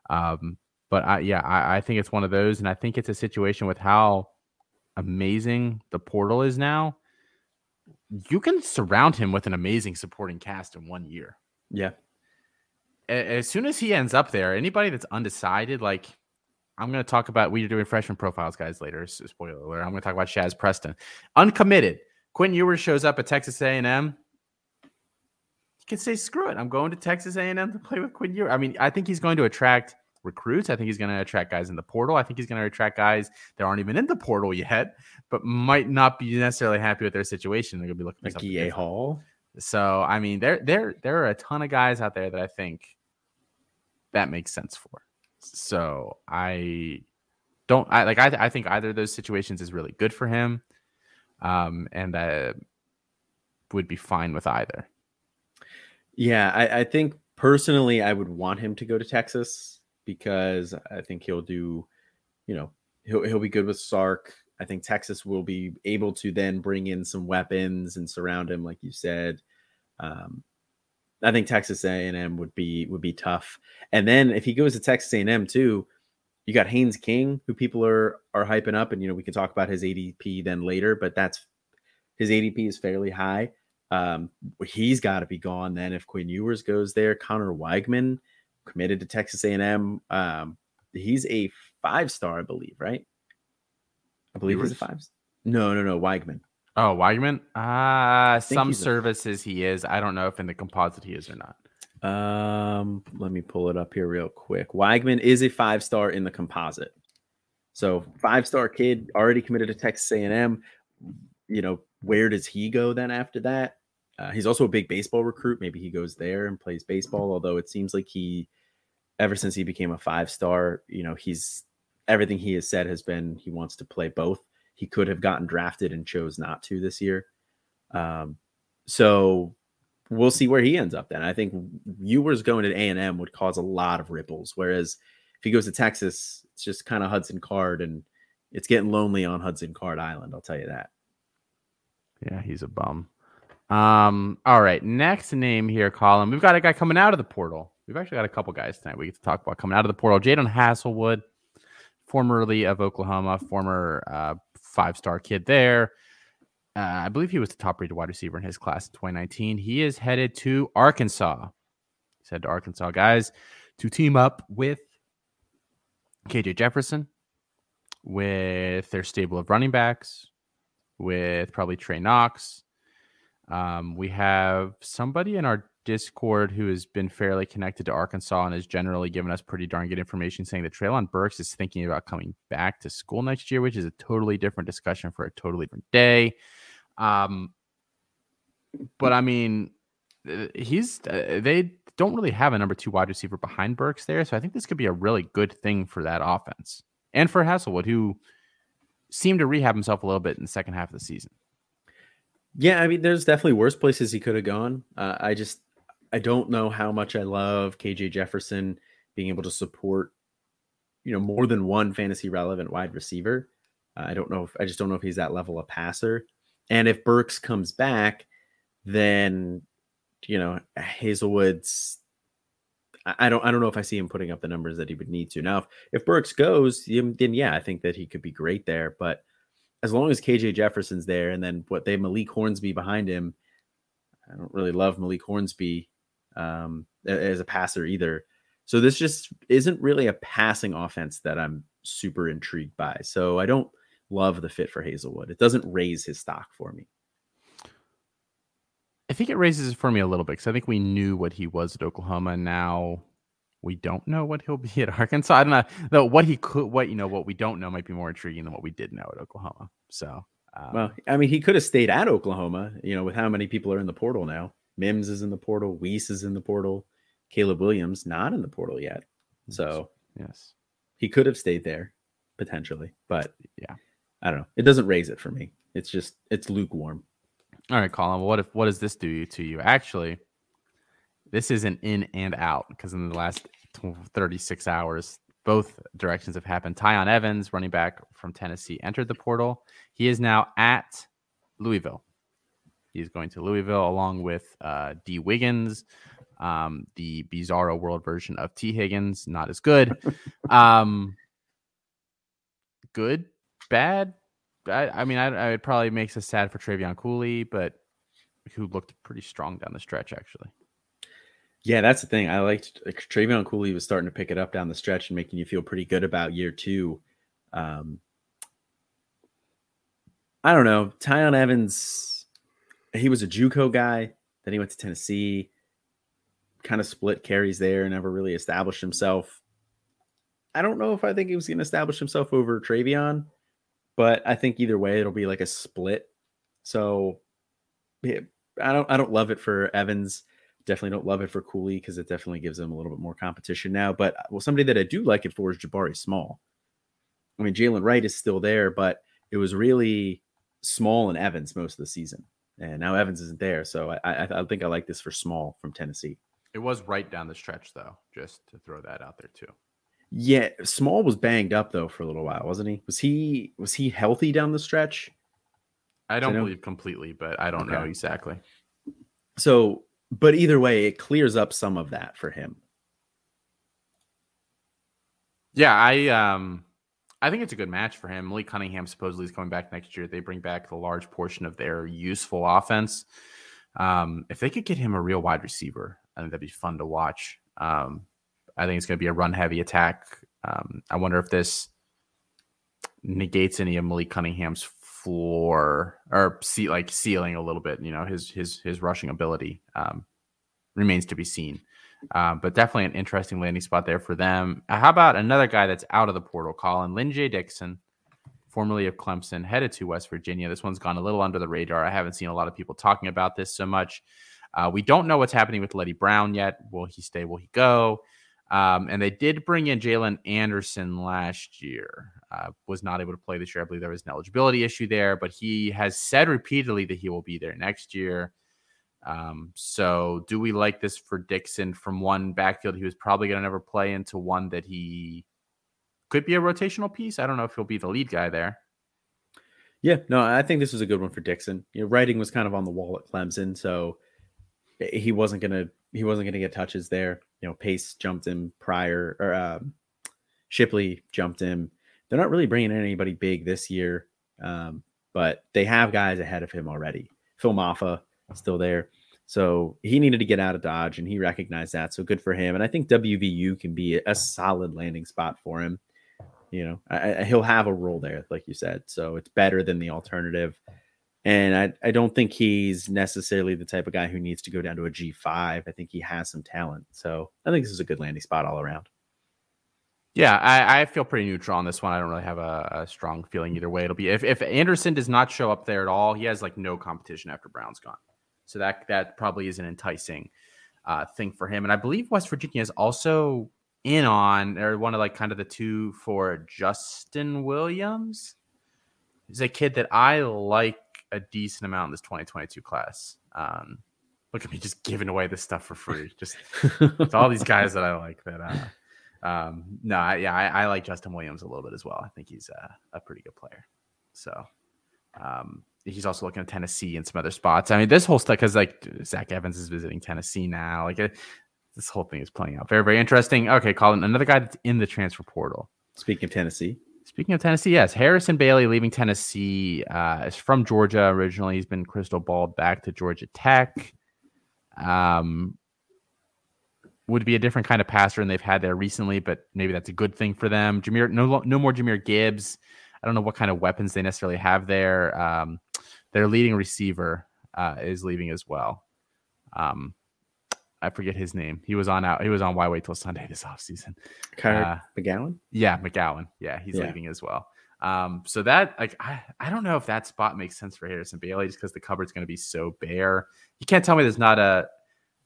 Um, but I, yeah, I, I think it's one of those, and I think it's a situation with how amazing the portal is now. You can surround him with an amazing supporting cast in one year. Yeah. As soon as he ends up there, anybody that's undecided, like I'm going to talk about, we are doing freshman profiles, guys, later. Spoiler alert. I'm going to talk about Shaz Preston. Uncommitted. Quinn Ewers shows up at Texas A&M can say screw it. I'm going to Texas A&M to play with Quinn Ewers. I mean, I think he's going to attract recruits. I think he's going to attract guys in the portal. I think he's going to attract guys that aren't even in the portal yet, but might not be necessarily happy with their situation. They're going to be looking for like EA Hall. So I mean, there there there are a ton of guys out there that I think that makes sense for. So I don't I like I I think either of those situations is really good for him, um, and I would be fine with either. Yeah, I, I think personally, I would want him to go to Texas because I think he'll do, you know, he'll he'll be good with Sark. I think Texas will be able to then bring in some weapons and surround him, like you said. Um, I think Texas A&M would be would be tough. And then if he goes to Texas A&M too, you got Haynes King, who people are are hyping up, and you know we can talk about his ADP then later, but that's his ADP is fairly high. Um, he's got to be gone then if Quinn Ewers goes there. Connor Weigman committed to Texas A&M. Um, he's a five star, I believe, right? I believe Ewers? he's a five. No, no, no, Weigman. Oh, Weigman. Ah, uh, some services he is. I don't know if in the composite he is or not. Um, let me pull it up here real quick. Weigman is a five star in the composite. So five star kid already committed to Texas A&M. You know, where does he go then after that? Uh, he's also a big baseball recruit. Maybe he goes there and plays baseball. Although it seems like he, ever since he became a five star, you know, he's everything he has said has been he wants to play both. He could have gotten drafted and chose not to this year. Um, so we'll see where he ends up. Then I think Ewers going to A and M would cause a lot of ripples. Whereas if he goes to Texas, it's just kind of Hudson Card, and it's getting lonely on Hudson Card Island. I'll tell you that. Yeah, he's a bum. Um, all right, next name here, Colin. We've got a guy coming out of the portal. We've actually got a couple guys tonight we get to talk about coming out of the portal. Jadon Haselwood, formerly of Oklahoma, former uh, five star kid there. Uh, I believe he was the top rated wide receiver in his class in 2019. He is headed to Arkansas. He's headed to Arkansas, guys, to team up with KJ Jefferson, with their stable of running backs, with probably Trey Knox, um, we have somebody in our Discord who has been fairly connected to Arkansas and has generally given us pretty darn good information saying that Treylon Burks is thinking about coming back to school next year, which is a totally different discussion for a totally different day. Um, but I mean, uh, he's uh, they don't really have a number two wide receiver behind Burks there, so I think this could be a really good thing for that offense and for Haselwood, who seemed to rehab himself a little bit in the second half of the season. Yeah, I mean, there's definitely worse places he could have gone. Uh, I just, I don't know how much I love KJ Jefferson being able to support, you know, more than one fantasy relevant wide receiver. Uh, I don't know if I just don't know if he's that level of passer. And if Burks comes back, then you know Haselwood's. I don't. I don't know if I see him putting up the numbers that he would need to. Now, if, if Burks goes, then yeah, I think that he could be great there. But as long as KJ Jefferson's there, and then what they Malik Hornsby behind him. I don't really love Malik Hornsby um, as a passer either. So this just isn't really a passing offense that I'm super intrigued by. So I don't love the fit for Haselwood. It doesn't raise his stock for me. I think it raises it for me a little bit because I think we knew what he was at Oklahoma. Now we don't know what he'll be at Arkansas. I don't know though what he could what you know what we don't know might be more intriguing than what we did know at Oklahoma. So um, well, I mean, he could have stayed at Oklahoma. You know, with how many people are in the portal now. Mims is in the portal. Wease is in the portal. Caleb Williams not in the portal yet. So yes, he could have stayed there potentially, but yeah, I don't know. It doesn't raise it for me. It's just it's lukewarm. All right, Colin. What if what does this do to you? Actually, this is an in and out because in the last 36 hours, both directions have happened. Tiyon Evans, running back from Tennessee, entered the portal. He is now at Louisville. He's going to Louisville along with uh, Dee Wiggins, um, the bizarro world version of T. Higgins. Not as good. um, good, bad. I, I mean, I, I, it probably makes us sad for Trevion Cooley, but who looked pretty strong down the stretch, actually. Yeah, that's the thing. I liked like, Cooley was starting to pick it up down the stretch and making you feel pretty good about year two. Um, I don't know. Tiyon Evans, he was a JUCO guy. Then he went to Tennessee, kind of split carries there, and never really established himself. I don't know if I think he was going to establish himself over Trevion, but I think either way it'll be like a split. So yeah, I don't I don't love it for Evans. Definitely don't love it for Cooley because it definitely gives him a little bit more competition now. But uh, well, somebody that I do like it for is Jabari Small. I mean, Jaylen Wright is still there, but it was really Small and Evans most of the season, and now Evans isn't there. So I, I, I think I like this for Small from Tennessee. It was right down the stretch, though. Just to throw that out there too. Yeah, Small was banged up though for a little while, wasn't he? Was he was he healthy down the stretch? I don't I believe completely, but I don't okay. know exactly. So, but either way, it clears up some of that for him. Yeah, I um I think it's a good match for him. Malik Cunningham supposedly is coming back next year. They bring back the large portion of their useful offense. Um, if they could get him a real wide receiver, I think that'd be fun to watch. Um, I think it's going to be a run heavy attack. Um, I wonder if this negates any of Malik Cunningham's floor or see like ceiling a little bit. You know, his his his rushing ability um, remains to be seen. Uh, but definitely an interesting landing spot there for them. Uh, how about another guy that's out of the portal, Colin Lyn-J Dixon, formerly of Clemson, headed to West Virginia. This one's gone a little under the radar. I haven't seen a lot of people talking about this so much. Uh, we don't know what's happening with Leddie Brown yet. Will he stay? Will he go? Um, and they did bring in Jalen Anderson last year. Uh, was not able to play this year. I believe there was an eligibility issue there, but he has said repeatedly that he will be there next year. Um, so do we like this for Dixon from one backfield he was probably going to never play into one that he could be a rotational piece? I don't know if he'll be the lead guy there. Yeah, no, I think this was a good one for Dixon. You know, writing was kind of on the wall at Clemson, so he wasn't gonna he wasn't gonna get touches there. You know, Pace jumped him prior, or um, Shipley jumped him. They're not really bringing in anybody big this year, um, but they have guys ahead of him already. Phil Mafah still there. So he needed to get out of Dodge and he recognized that. So good for him. And I think WVU can be a solid landing spot for him. You know, I, I, he'll have a role there, like you said. So it's better than the alternative. And I, I don't think he's necessarily the type of guy who needs to go down to a G5. I think he has some talent. So I think this is a good landing spot all around. Yeah, I, I feel pretty neutral on this one. I don't really have a, a, strong feeling either way. It'll be if, if Anderson does not show up there at all, he has like no competition after Brown's gone. So that that probably is an enticing uh, thing for him. And I believe West Virginia is also in on or one of like kind of the two for Justin Williams. He's a kid that I like a decent amount in this 2022 class. Um, look at me just giving away this stuff for free. Just it's all these guys that I like that. Uh, um, no, I, yeah, I, I, like Justin Williams a little bit as well. I think he's a, a pretty good player. So, um, he's also looking at Tennessee and some other spots. I mean, this whole stuff because like Zach Evans is visiting Tennessee now. Like it, this whole thing is playing out very, very interesting. Okay, Colin, another guy that's in the transfer portal. Speaking of Tennessee. Speaking of Tennessee, yes, Harrison Bailey leaving Tennessee uh, is from Georgia originally. He's been crystal balled back to Georgia Tech. Um, would be a different kind of passer than they've had there recently, but maybe that's a good thing for them. Jahmyr, no, no more Jahmyr Gibbs. I don't know what kind of weapons they necessarily have there. Um, their leading receiver uh, is leaving as well. Um, I forget his name. He was on out. He was on Why Wait Till Sunday this offseason. Kyric uh, McGowan. Yeah, McGowan. Yeah, he's yeah. leaving as well. Um, so that like I, I don't know if that spot makes sense for Harrison Bailey just because the cupboard's going to be so bare. You can't tell me there's not a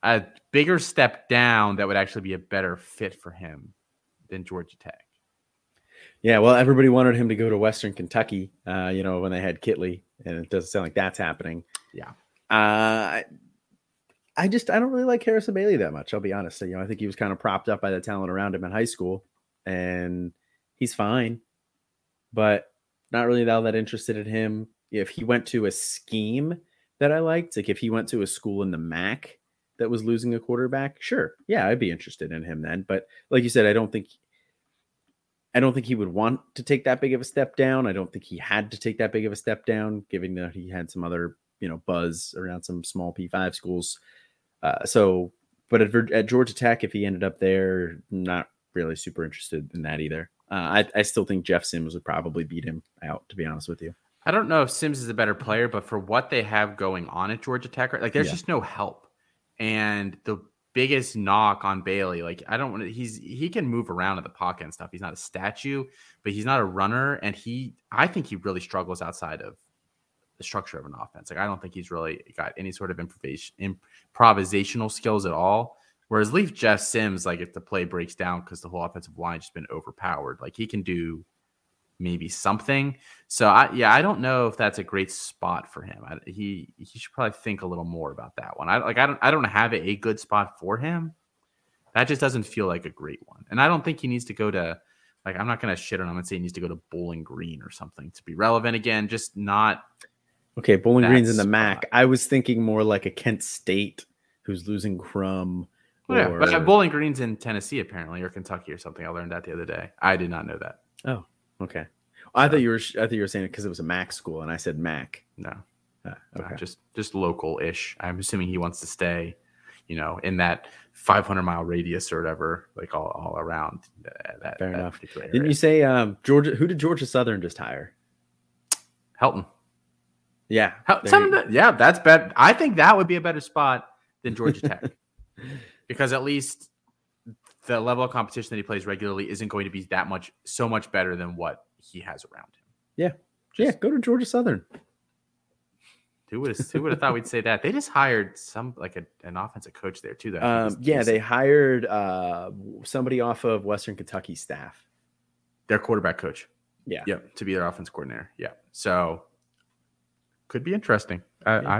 a bigger step down that would actually be a better fit for him than Georgia Tech. Yeah, well, everybody wanted him to go to Western Kentucky, uh, you know, when they had Kitley, and it doesn't sound like that's happening. Yeah. Uh, I just I don't really like Harrison Bailey that much. I'll be honest. You know, I think he was kind of propped up by the talent around him in high school, and he's fine, but not really all that interested in him. If he went to a scheme that I liked, like if he went to a school in the MAC that was losing a quarterback, sure, yeah, I'd be interested in him then. But like you said, I don't think I don't think he would want to take that big of a step down. I don't think he had to take that big of a step down, given that he had some other, you know, buzz around some small P5 schools. Uh, so, but at, at, Georgia Tech, if he ended up there, not really super interested in that either. Uh, I, I still think Jeff Sims would probably beat him out, to be honest with you. I don't know if Sims is a better player, but for what they have going on at Georgia Tech, like there's yeah. just no help. And the biggest knock on Bailey. Like I don't want to. He's he can move around in the pocket and stuff. He's not a statue, but he's not a runner. And he, I think he really struggles outside of the structure of an offense. Like I don't think he's really got any sort of improvisation, improvisational skills at all. Whereas leave Jeff Sims, like if the play breaks down because the whole offensive line just been overpowered, like he can do maybe something. So I yeah, I don't know if that's a great spot for him. I, he he should probably think a little more about that one. I like I don't I don't have a good spot for him. That just doesn't feel like a great one. And I don't think he needs to go to like I'm not gonna shit on him and say he needs to go to Bowling Green or something to be relevant again. Just not okay. Bowling Green's in the spot. MAC. I was thinking more like a Kent State who's losing Crum. Or... Yeah, but uh, Bowling Green's in Tennessee apparently or Kentucky or something. I learned that the other day. I did not know that. Oh, Okay. I thought you were. I thought you were saying it because it was a Mac school, and I said Mac. No, uh, okay. just just local ish. I'm assuming he wants to stay, you know, in that 500 mile radius or whatever, like all, all around that. Fair that enough. Didn't you say um, Georgia? Who did Georgia Southern just hire? Helton. Yeah. That, yeah, that's bad. I think that would be a better spot than Georgia Tech because at least the level of competition that he plays regularly isn't going to be that much so much better than what he has around him. Yeah. Just, yeah, go to Georgia Southern. Who would have who would have thought we'd say that? They just hired some like a, an offensive coach there too. Though. Um, yeah, they hired uh, somebody off of Western Kentucky staff. Their quarterback coach. Yeah. Yep. To be their offense coordinator. Yeah. So could be interesting. I, yeah. I,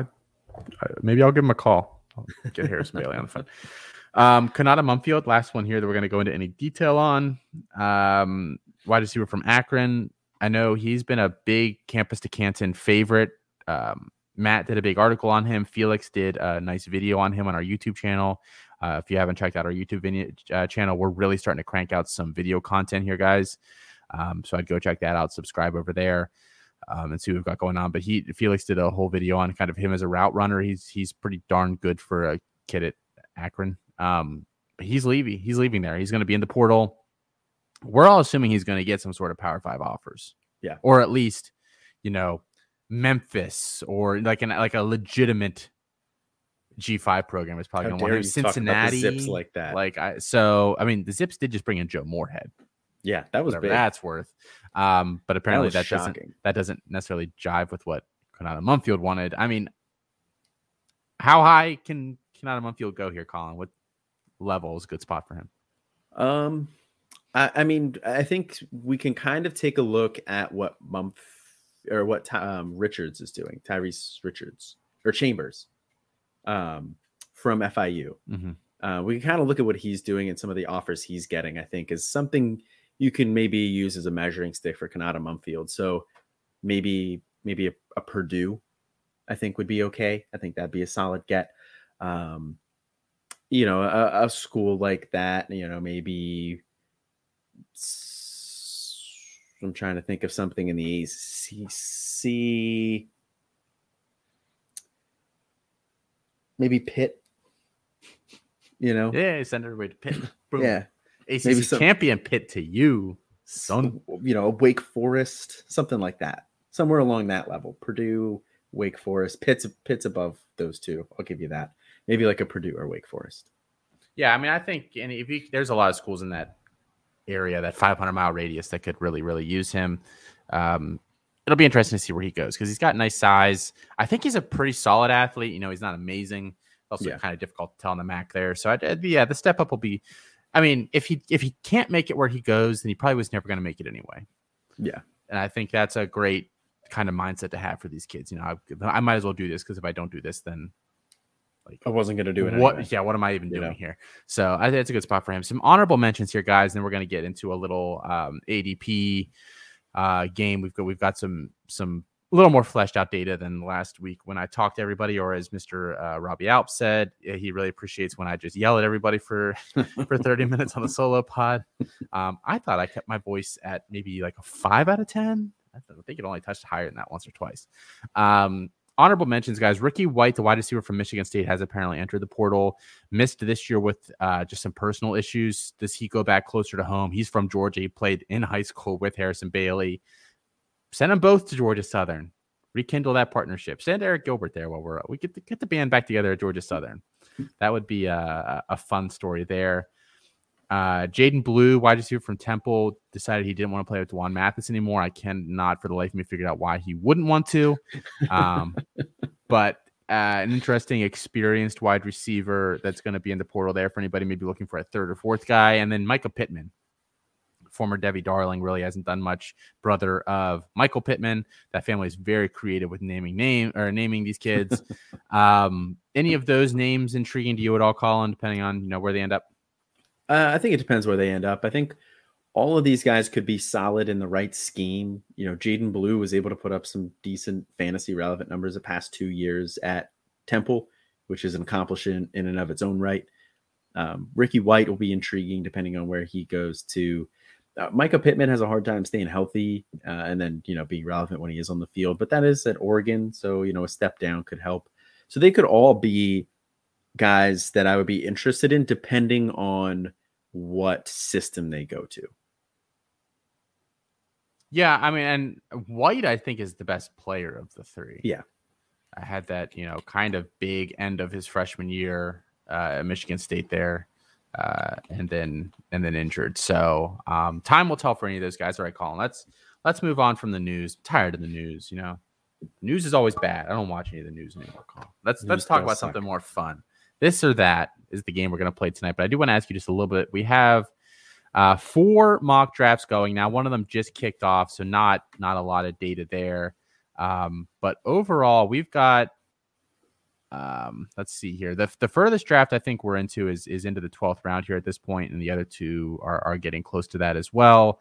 I maybe I'll give him a call. I'll get Harris Bailey on the phone. Um, Konata Mumpfield, last one here that we're going to go into any detail on. Um, wide receiver from Akron. I know he's been a big campus to Canton favorite. Um, Matt did a big article on him. Felix did a nice video on him on our YouTube channel. Uh, if you haven't checked out our YouTube video, uh, channel, we're really starting to crank out some video content here, guys. Um, so I'd go check that out. Subscribe over there um, and see what we've got going on. But he Felix did a whole video on kind of him as a route runner. He's he's pretty darn good for a kid at Akron. Um, but he's leaving. He's leaving there. He's going to be in the portal. We're all assuming he's going to get some sort of Power Five offers. Yeah, or at least, you know, Memphis or like an like a legitimate G five program is probably going to want him. Cincinnati, zips like that. Like I, so, I mean, the Zips did just bring in Joe Moorhead. Yeah, that was. That's worth. Um, but apparently that, that doesn't that doesn't necessarily jive with what Konata Mumpfield wanted. I mean, how high can Konata Mumpfield go here, Colin? What level is a good spot for him? Um, I, I, mean, I think we can kind of take a look at what Mumph or what um, Richards is doing, Tyrese Richards or Chambers, um, from FIU. Mm-hmm. Uh, we can kind of look at what he's doing and some of the offers he's getting. I think is something you can maybe use as a measuring stick for Konata Mumpfield. So maybe maybe a, a Purdue, I think would be okay. I think that'd be a solid get um, you know, a, a school like that, you know, maybe I'm trying to think of something in the ACC. Maybe Pitt. You know? Yeah, send everybody to Pitt. Boom. Yeah. ACC maybe some, champion Pitt to you, son. You know, Wake Forest, something like that. Somewhere along that level. Purdue, Wake Forest, Pitt's Pitt's above those two. I'll give you that maybe like a Purdue or Wake Forest. Yeah, I mean, I think and if you, there's a lot of schools in that area, that 500 mile radius that could really, really use him. Um, it'll be interesting to see where he goes because he's got nice size. I think he's a pretty solid athlete. You know, he's not amazing. Also, yeah. kind of difficult to tell on the MAC there. So, I'd, I'd yeah, the step up will be. I mean, if he if he can't make it where he goes, then he probably was never going to make it anyway. Yeah, and I think that's a great kind of mindset to have for these kids. You know, I, I might as well do this because if I don't do this, then like I wasn't going to do it. What? Anyway. Yeah. What am I even doing know? here? So I think it's a good spot for him. Some honorable mentions here, guys. And then we're going to get into a little um, ADP uh, game. We've got we've got some some a little more fleshed out data than last week when I talked to everybody, or as Mr. Uh, Robbie Alp said, he really appreciates when I just yell at everybody for for 30 minutes on the solo pod. Um, I thought I kept my voice at maybe like a five out of 10. I think it only touched higher than that once or twice. Um, honorable mentions, guys. Ricky White, the wide receiver from Michigan State, has apparently entered the portal. Missed this year with uh, just some personal issues. Does he go back closer to home? He's from Georgia. He played in high school with Harrison Bailey. Send them both to Georgia Southern. Rekindle that partnership. Send Eric Gilbert there while we're we get the, get the band back together at Georgia Southern. That would be a, a fun story there. Uh, Jadan Blue, wide receiver from Temple, decided he didn't want to play with D'Wan Mathis anymore. I cannot, for the life of me, figure out why he wouldn't want to. Um, but uh, an interesting, experienced wide receiver that's going to be in the portal there for anybody maybe looking for a third or fourth guy. And then Mycah Pittman, former devy Darling, really hasn't done much. Brother of Michael Pittman. That family is very creative with naming name or naming these kids. um, any of those names intriguing to you at all, Colin? Depending on you know where they end up. Uh, I think it depends where they end up. I think all of these guys could be solid in the right scheme. You know, Jadan Blue was able to put up some decent fantasy relevant numbers the past two years at Temple, which is an accomplishment in and of its own right. Um, Ricky White will be intriguing depending on where he goes to. Uh, Mycah Pittman has a hard time staying healthy uh, and then, you know, being relevant when he is on the field, but that is at Oregon. So, you know, a step down could help. So they could all be guys that I would be interested in depending on what system they go to. Yeah, I mean, and White, I think, is the best player of the three. Yeah. I had that, you know, kind of big end of his freshman year uh, at Michigan State there, uh, and then and then injured. So um, time will tell for any of those guys. All right, Colin, let's let's move on from the news. I'm tired of the news, you know. News is always bad. I don't watch any of the news anymore, Colin. Let's news let's talk about suck. something more fun. This or that is the game we're going to play tonight. But I do want to ask you just a little bit. We have uh, four mock drafts going now. One of them just kicked off, so not not a lot of data there. Um, but overall, we've got. Um, let's see here. The, the furthest draft I think we're into is is into the 12th round here at this point, and the other two are, are getting close to that as well.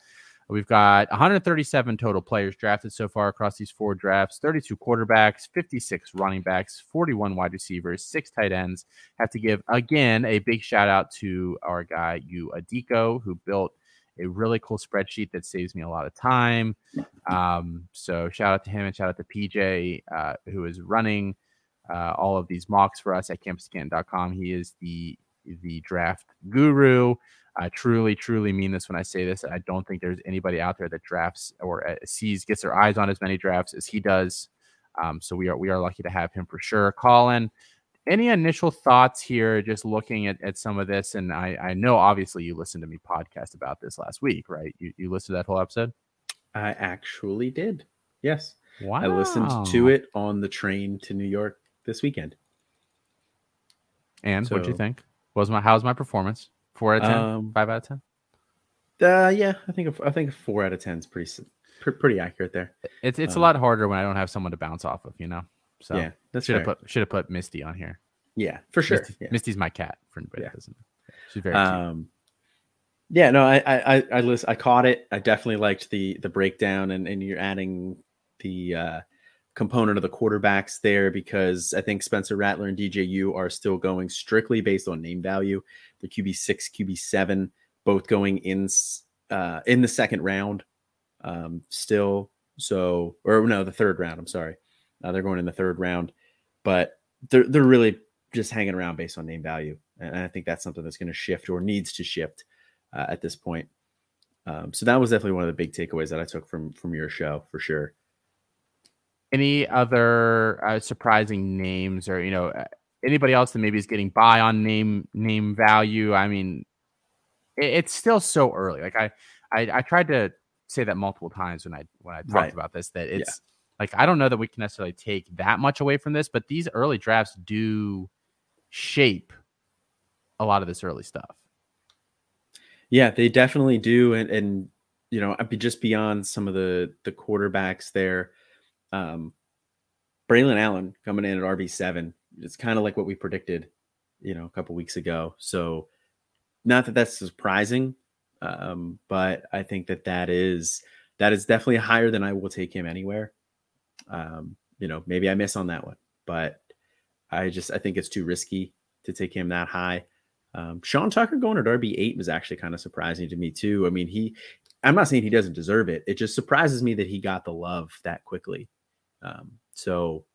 We've got 137 total players drafted so far across these four drafts 32 quarterbacks, 56 running backs, 41 wide receivers, six tight ends. Have to give again a big shout out to our guy, you Adiko, who built a really cool spreadsheet that saves me a lot of time. Um, so shout out to him and shout out to PJ, uh, who is running uh, all of these mocks for us at campuscan.com. He is the the draft guru. I truly, truly mean this when I say this. I don't think there's anybody out there that drafts or uh, sees gets their eyes on as many drafts as he does. Um, so we are we are lucky to have him for sure. Colin, any initial thoughts here? Just looking at, at some of this, and I I know obviously you listened to me podcast about this last week, right? You you listened to that whole episode. I actually did. Yes. Wow. I listened to it on the train to New York this weekend. And so, what'd you think? Was my how's my performance? Four out of ten. Um, Five out of ten. Uh, yeah, I think I think four out of ten is pretty pretty accurate there. It's it's um, a lot harder when I don't have someone to bounce off of, you know. So yeah, that's should have put should have put Misty on here. Yeah, for sure. Misty, yeah. Misty's my cat. For anybody yeah. doesn't, she's very um, Yeah, no, I I I list, I caught it. I definitely liked the the breakdown, and and you're adding the uh, component of the quarterbacks there because I think Spencer Rattler and DJU are still going strictly based on name value. The QB six, QB seven, both going in uh, in the second round, um, still. So, or no, the third round. I'm sorry, uh, they're going in the third round, but they're they're really just hanging around based on name value, and I think that's something that's going to shift or needs to shift uh, at this point. Um, so that was definitely one of the big takeaways that I took from from your show for sure. Any other uh, surprising names, or you know, anybody else that maybe is getting by on name name value? I mean, it, it's still so early. Like I, I, I tried to say that multiple times when I when I talked right. about this that it's yeah. like I don't know that we can necessarily take that much away from this, but these early drafts do shape a lot of this early stuff. Yeah, they definitely do, and and you know, just beyond some of the the quarterbacks there Um, Braylon Allen coming in at RB seven. It's kind of like what we predicted, you know, a couple weeks ago. So, not that that's surprising, um, but I think that that is that is definitely higher than I will take him anywhere. Um, you know, maybe I miss on that one, but I just I think it's too risky to take him that high. Um, Sean Tucker going at RB eight was actually kind of surprising to me too. I mean, he I'm not saying he doesn't deserve it. It just surprises me that he got the love that quickly. Um, so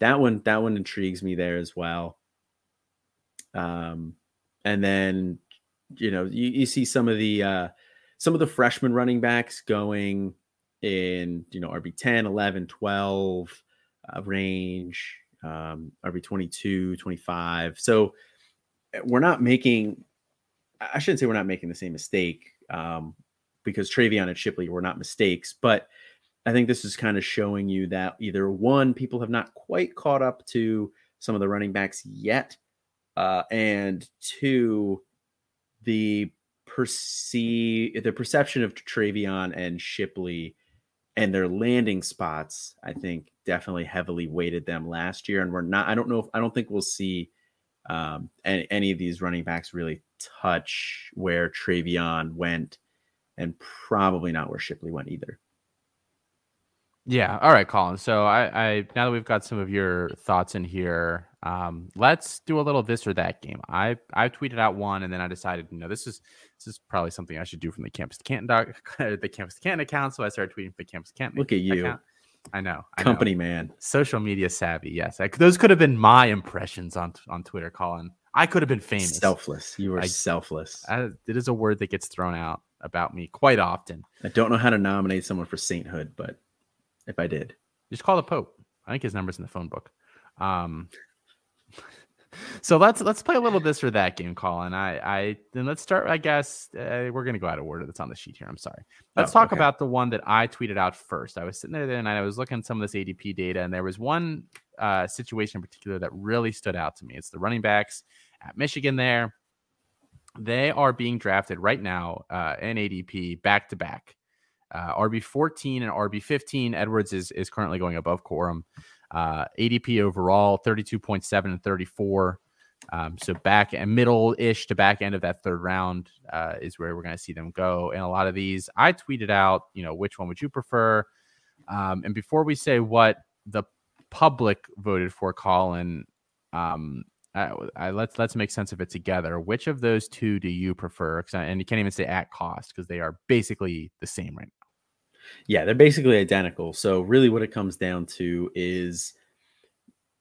that one that one intrigues me there as well. Um, and then you know you, you see some of the uh, some of the freshman running backs going in you know RB 10, 11, 12 uh, range, um, RB 22, 25. So eh, we're not making I shouldn't say we're not making the same mistake um, because TreVeyon and Shipley were not mistakes, but I think this is kind of showing you that either one, people have not quite caught up to some of the running backs yet, uh, and two, the perceive the perception of TreVeyon and Shipley and their landing spots, I think, definitely heavily weighted them last year. And we're not. I don't know if I don't think we'll see um, any, any of these running backs really touch where TreVeyon went, and probably not where Shipley went either. Yeah. All right, Colin. So I, I now that we've got some of your thoughts in here, um, let's do a little this or that game. I I tweeted out one, and then I decided, you know, this is this is probably something I should do from the Campus to Canton dog, the Campus to Canton account. So I started tweeting from the Campus to Canton. Look at you, account. I know, I company know. man, social media savvy. Yes, I, those could have been my impressions on on Twitter, Colin. I could have been famous. Selfless. You were I, selfless. I, it is a word that gets thrown out about me quite often. I don't know how to nominate someone for sainthood, but if I did. Just call the Pope. I think his number's in the phone book. Um, so let's let's play a little this or that game, Colin. I I then let's start. I guess uh, we're gonna go out of order. That's on the sheet here. I'm sorry. Let's oh, talk okay. about the one that I tweeted out first. I was sitting there and I was looking at some of this ADP data, and there was one uh, situation in particular that really stood out to me. It's the running backs at Michigan. There, they are being drafted right now uh, in ADP back to back. Uh, RB 14 and RB 15. Edwards is is currently going above Corum. Uh, ADP overall 32.7 and 34. Um, so back and middle ish to back end of that third round uh, is where we're going to see them go. And a lot of these, I tweeted out, you know, which one would you prefer? Um, and before we say what the public voted for, Colin, um, I, I, let's let's make sense of it together. Which of those two do you prefer? and you can't even say at cost because they are basically the same right yeah, they're basically identical. So really what it comes down to is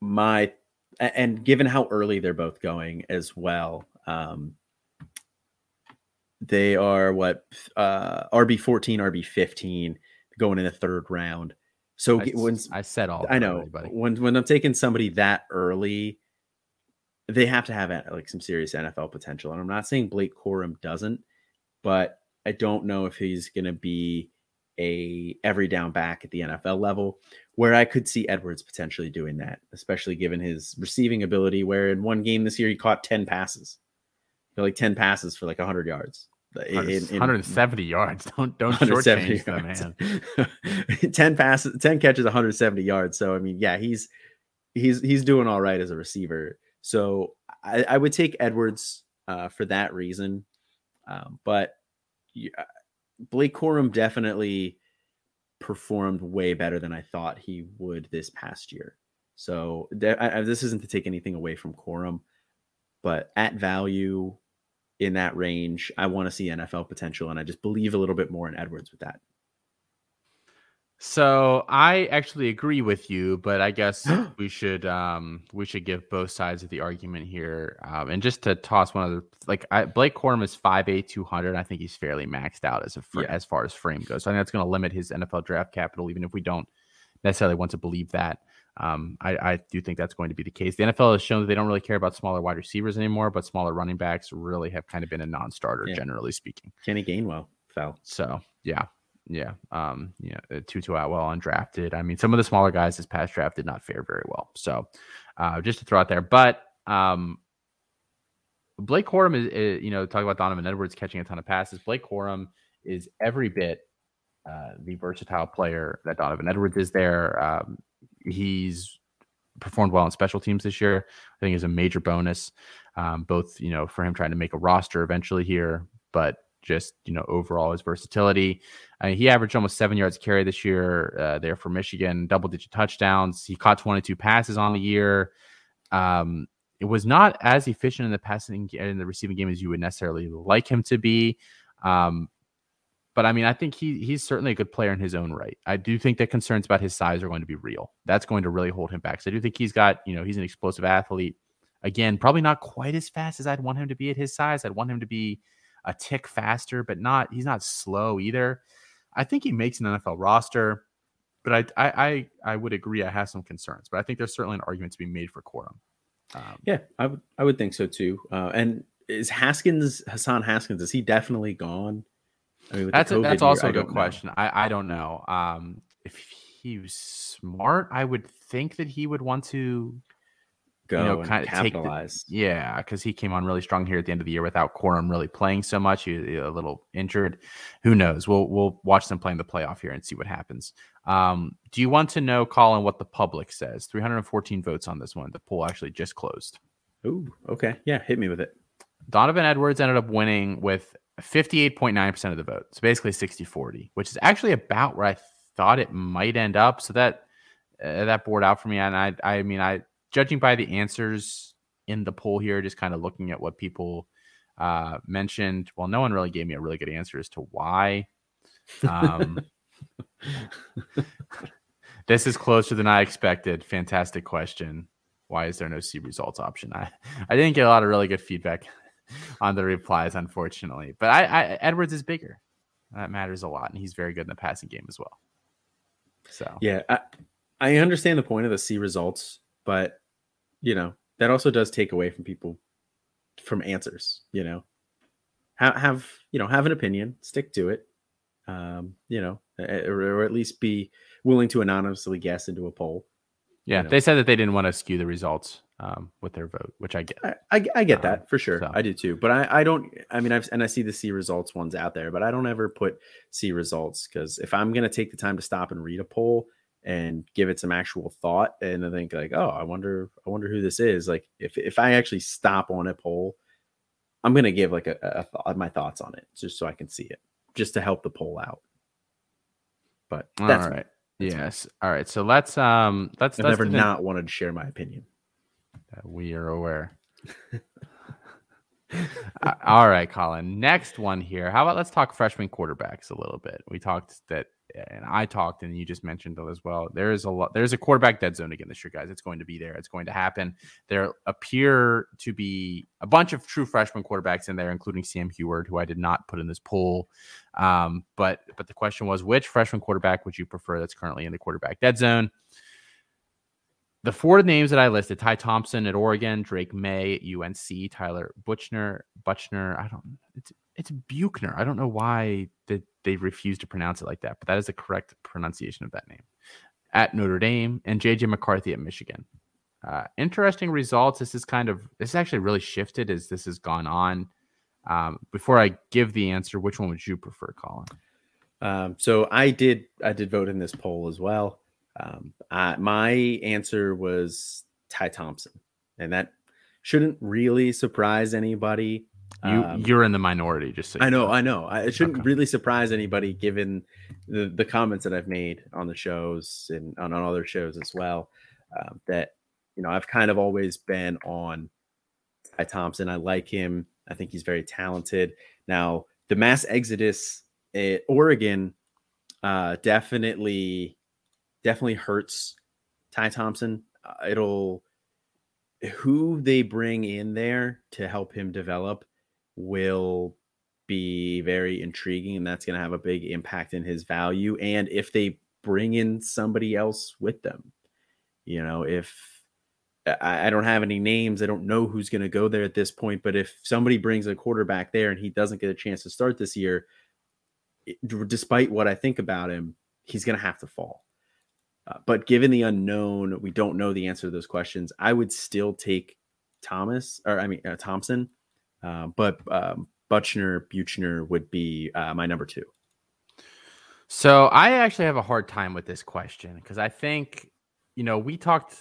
my and given how early they're both going as well, um, they are what uh, RB fourteen, RB fifteen, going in the third round. So I, when I said all, I know when when I'm taking somebody that early, they have to have like some serious NFL potential. And I'm not saying Blake Corum doesn't, but I don't know if he's going to be a every down back at the NFL level, where I could see Edwards potentially doing that, especially given his receiving ability. Where in one game this year he caught ten passes, like ten passes for like hundred yards. In, in, 170 yards. Don't don't shortchange man. ten passes, ten catches, 170 yards. So I mean, yeah, he's he's he's doing all right as a receiver. So I, I would take Edwards uh, for that reason. Um, but Blake Corum definitely performed way better than I thought he would this past year. So I, this isn't to take anything away from Corum, but at value in that range, I want to see NFL potential, and I just believe a little bit more in Edwards with that. So I actually agree with you, but I guess we should um we should give both sides of the argument here. Um, and just to toss one other like I, Blake Corum is 5'8", 200. I think he's fairly maxed out as a fr- yeah. as far as frame goes. So I think that's going to limit his NFL draft capital, even if we don't necessarily want to believe that. Um, I, I do think that's going to be the case. The NFL has shown that they don't really care about smaller wide receivers anymore, but smaller running backs really have kind of been a non-starter, yeah. generally speaking. Kenny Gainwell fell. So yeah, yeah, um, yeah, uh, Tutu Atwell undrafted. I mean, some of the smaller guys this past draft did not fare very well. So, uh, just to throw out there, but um, Blake Corum is, is, you know, talk about Donovan Edwards catching a ton of passes. Blake Corum is every bit uh, the versatile player that Donovan Edwards is there. Um, he's performed well in special teams this year. I think is a major bonus, um, both you know for him trying to make a roster eventually here, but just you know overall his versatility. He averaged almost seven yards carry this year uh, there for Michigan, double digit touchdowns. He caught 22 passes on the year. Um, it was not as efficient in the passing in the receiving game as you would necessarily like him to be. Um, but I mean, I think he he's certainly a good player in his own right. I do think that concerns about his size are going to be real. That's going to really hold him back. So I do think he's got, you know, he's an explosive athlete. Again, probably not quite as fast as I'd want him to be at his size. I'd want him to be a tick faster, but not he's not slow either. I think he makes an NFL roster, but I I I, I would agree I have some concerns, but I think there's certainly an argument to be made for Corum. Um, yeah, I would I would think so too. Uh, and is Haskins Hassan Haskins is he definitely gone? I mean, that's a, that's also year, a good question. I I don't know. Um, if he was smart, I would think that he would want to go you know, kind of capitalize. The, yeah, because he came on really strong here at the end of the year without Corum really playing so much. He, he, a little injured. Who knows? We'll we'll watch them playing the playoff here and see what happens. Um, do you want to know, Colin, what the public says? 314 votes on this one. The poll actually just closed. Ooh, okay. Yeah, hit me with it. Donovan Edwards ended up winning with 58.9% of the vote. So basically 60 40, which is actually about where I thought it might end up. So that uh, that bored out for me. And I, I mean, I judging by the answers in the poll here, just kind of looking at what people uh, mentioned. Well, no one really gave me a really good answer as to why. Um, this is closer than I expected. Fantastic question. Why is there no see results option? I, I didn't get a lot of really good feedback on the replies, unfortunately. But I, I Edwards is bigger. That matters a lot, and he's very good in the passing game as well. So yeah, I, I understand the point of the see results, but you know that also does take away from people from answers. You know, have have you know have an opinion, stick to it. Um, you know, or, or at least be willing to anonymously guess into a poll. Yeah, you know. they said that they didn't want to skew the results um, with their vote, which I get. I, I, I get that um, for sure. So. I do too. But I, I don't. I mean, I've and I see the see results ones out there, but I don't ever put see results because if I'm gonna take the time to stop and read a poll and give it some actual thought and I think like, oh, I wonder, I wonder who this is. Like, if if I actually stop on a poll, I'm gonna give like a, a thought, my thoughts on it just so I can see it, just to help the poll out. But that's all right. Yes. All right. So let's um let's. I've let's never not wanted to share my opinion That we are aware. all right, Colin. Next one here. How about let's talk freshman quarterbacks a little bit. We talked that, and I talked, and you just mentioned it as well. There is a lot. There's a quarterback dead zone again this year, guys. It's going to be there. It's going to happen. There appear to be a bunch of true freshman quarterbacks in there, including Sam Huard, who I did not put in this poll. Um, but but the question was, which freshman quarterback would you prefer that's currently in the quarterback dead zone? the four names that I listed: Ty Thompson at Oregon, Drake Maye at UNC, Tyler Butchner, Butchner. I don't. It's Buchner. I don't know why they, they refuse to pronounce it like that, but that is the correct pronunciation of that name. At Notre Dame and JJ McCarthy at Michigan. Uh, interesting results. This is kind of this is actually really shifted as this has gone on. Um, before I give the answer, which one would you prefer, Colin? Um, so I did I did vote in this poll as well. Um, my answer was Ty Thompson, and that shouldn't really surprise anybody. You um, you're in the minority, just so I know, know, I know. I, it shouldn't okay. really surprise anybody given the the comments that I've made on the shows and on, on other shows as well. Um, that you know, I've kind of always been on Ty Thompson. I like him. I think he's very talented. Now, the mass exodus at Oregon uh, definitely definitely hurts Ty Thompson. Uh, it'll who they bring in there to help him develop will be very intriguing and that's going to have a big impact in his value and if they bring in somebody else with them you know if I, don't have any names i don't know who's going to go there at this point but if somebody brings a quarterback there and he doesn't get a chance to start this year it, despite what i think about him he's going to have to fall uh, but given the unknown, we don't know the answer to those questions. I would still take Thomas, or I mean uh, Thompson, uh, but um, Butchner Buchner would be uh, my number two. So I actually have a hard time with this question because I think, you know, we talked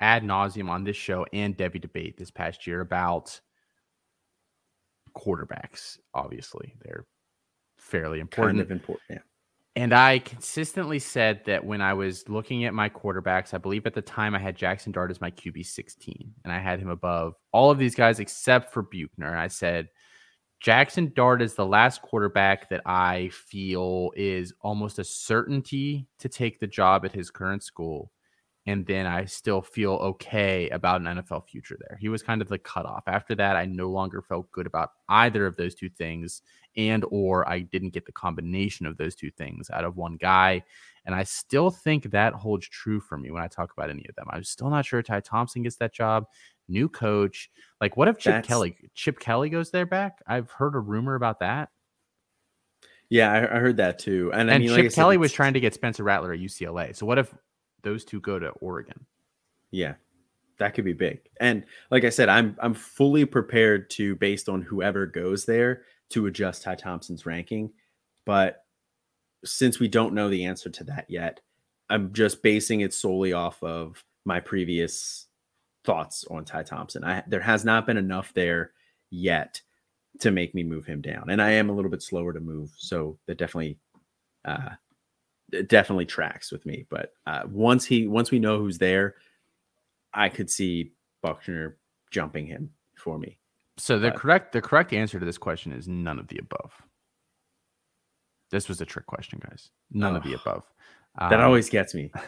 ad nauseum on this show and devy debate this past year about quarterbacks. Obviously, they're fairly important. Kind of important, yeah. And I consistently said that when I was looking at my quarterbacks, I believe at the time I had Jackson Dart as my QB 16, and I had him above all of these guys except for Buchner. I said Jackson Dart is the last quarterback that I feel is almost a certainty to take the job at his current school and then I still feel okay about an NFL future there. He was kind of the cutoff. After that, I no longer felt good about either of those two things, and or I didn't get the combination of those two things out of one guy. And I still think that holds true for me when I talk about any of them. I'm still not sure Ty Thompson gets that job. New coach. Like, what if Chip That's... Kelly Chip Kelly goes there back? I've heard a rumor about that. Yeah, I, I heard that too. And, and I mean, Chip like Kelly was trying to get Spencer Rattler at UCLA. So what if those two go to Oregon. Yeah. That could be big. And like I said, I'm I'm fully prepared to based on whoever goes there to adjust Ty Thompson's ranking, but since we don't know the answer to that yet, I'm just basing it solely off of my previous thoughts on Ty Thompson. I there has not been enough there yet to make me move him down, and I am a little bit slower to move, so that definitely uh, definitely tracks with me. But uh, once he once we know who's there, I could see Buchner jumping him for me. So the but, correct the correct answer to this question is none of the above. This was a trick question, guys. None oh, of the above. Um, that always gets me.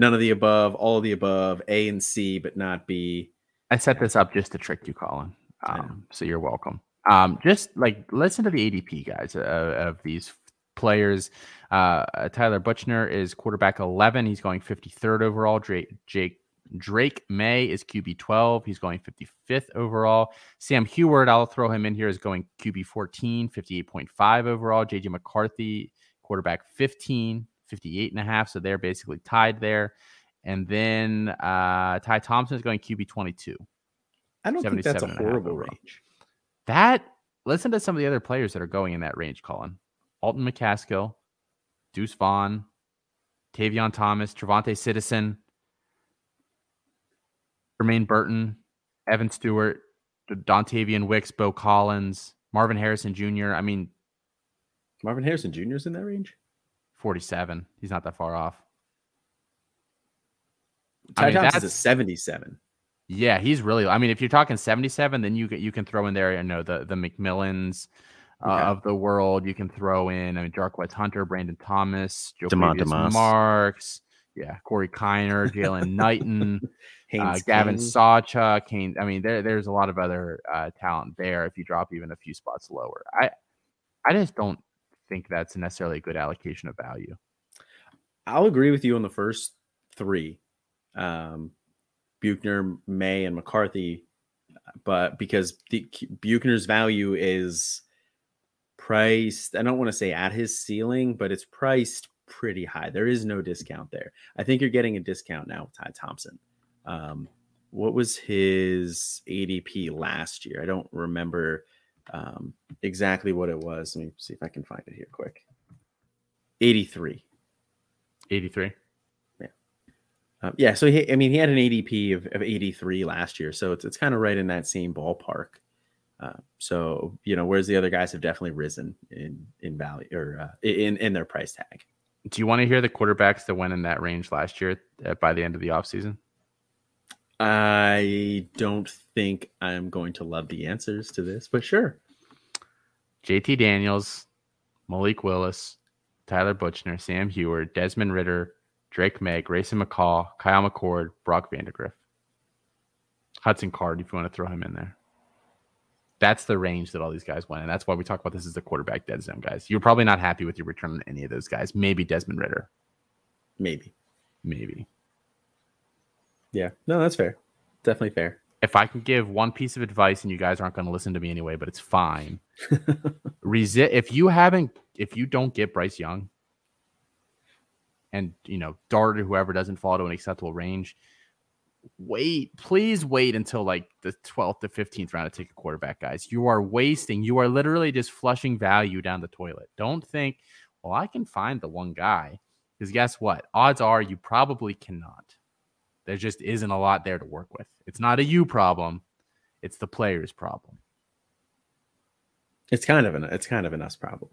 None of the above, all of the above, A and C, but not B. I set this up just to trick you, Colin. Um, so you're welcome. Um, just like listen to the ADP guys uh, of these players. Uh, Tyler Buchner is quarterback 11. He's going 53rd overall. Drake, Jake Drake Maye is QB 12. He's going 55th overall. Sam Huard, I'll throw him in here, is going QB 14, 58.5 overall. JJ McCarthy, quarterback 15, 58 and a half. So they're basically tied there. And then uh, Ty Thompson is going QB 22. I don't think that's a horrible range. That, listen to some of the other players that are going in that range, Colin. Alton McCaskill, Deuce Vaughn, Tavion Thomas, Travante Citizen, Jermaine Burton, Evan Stewart, Dontayvion Wicks, Beaux Collins, Marvin Harrison Jr. I mean, Marvin Harrison Jr. is in that range. 47. He's not that far off. Ty I mean, Thompson's a 77. Yeah, he's really. I mean, if you're talking 77, then you you can throw in there, you know, the the McMillans, uh, okay. of the world. You can throw in I mean Jarquez Hunter, Brandon Thomas, Joe Marks, yeah, Corey Kiner, Jalen Knighton, uh, Gavin Sawchuk, Kane. I mean, there, there's a lot of other uh, talent there. If you drop even a few spots lower, I I just don't think that's necessarily a good allocation of value. I'll agree with you on the first three, um, Buchner, Maye, and McCarthy, but because the, Buchner's value is priced, I don't want to say at his ceiling, but it's priced pretty high. There is no discount there. I think you're getting a discount now with Ty Thompson. Um, what was his ADP last year? I don't remember um, exactly what it was. Let me see if I can find it here quick. 83. 83. Yeah. Um, yeah. So he, I mean, he had an ADP of, of 83 last year. So it's, it's kind of right in that same ballpark. Uh, so you know, whereas the other guys have definitely risen in in value or uh, in in their price tag. Do you want to hear the quarterbacks that went in that range last year uh, by the end of the offseason? I don't think I'm going to love the answers to this, but sure. JT Daniels, Malik Willis, Tyler Buchner, Sam Huard, Desmond Ridder, Drake Maye, Grayson McCall, Kyle McCord, Brock Vandagriff, Hudson Card, if you want to throw him in there. That's the range that all these guys went, and that's why we talk about this as the quarterback dead zone, guys. You're probably not happy with your return on any of those guys. Maybe Desmond Ridder. Maybe. Maybe. Yeah. No, that's fair. Definitely fair. If I can give one piece of advice, and you guys aren't going to listen to me anyway, but it's fine. Resist if you haven't, if you don't get Bryce Young, and you know Dart or whoever doesn't fall to an acceptable range, wait, please wait until like the 12th to 15th round to take a quarterback, guys. You are wasting, you are literally just flushing value down the toilet. Don't think, Well, I can find the one guy because guess what? Odds are you probably cannot. There just isn't a lot there to work with. It's not a you problem, it's the player's problem. It's kind of an it's kind of an us problem.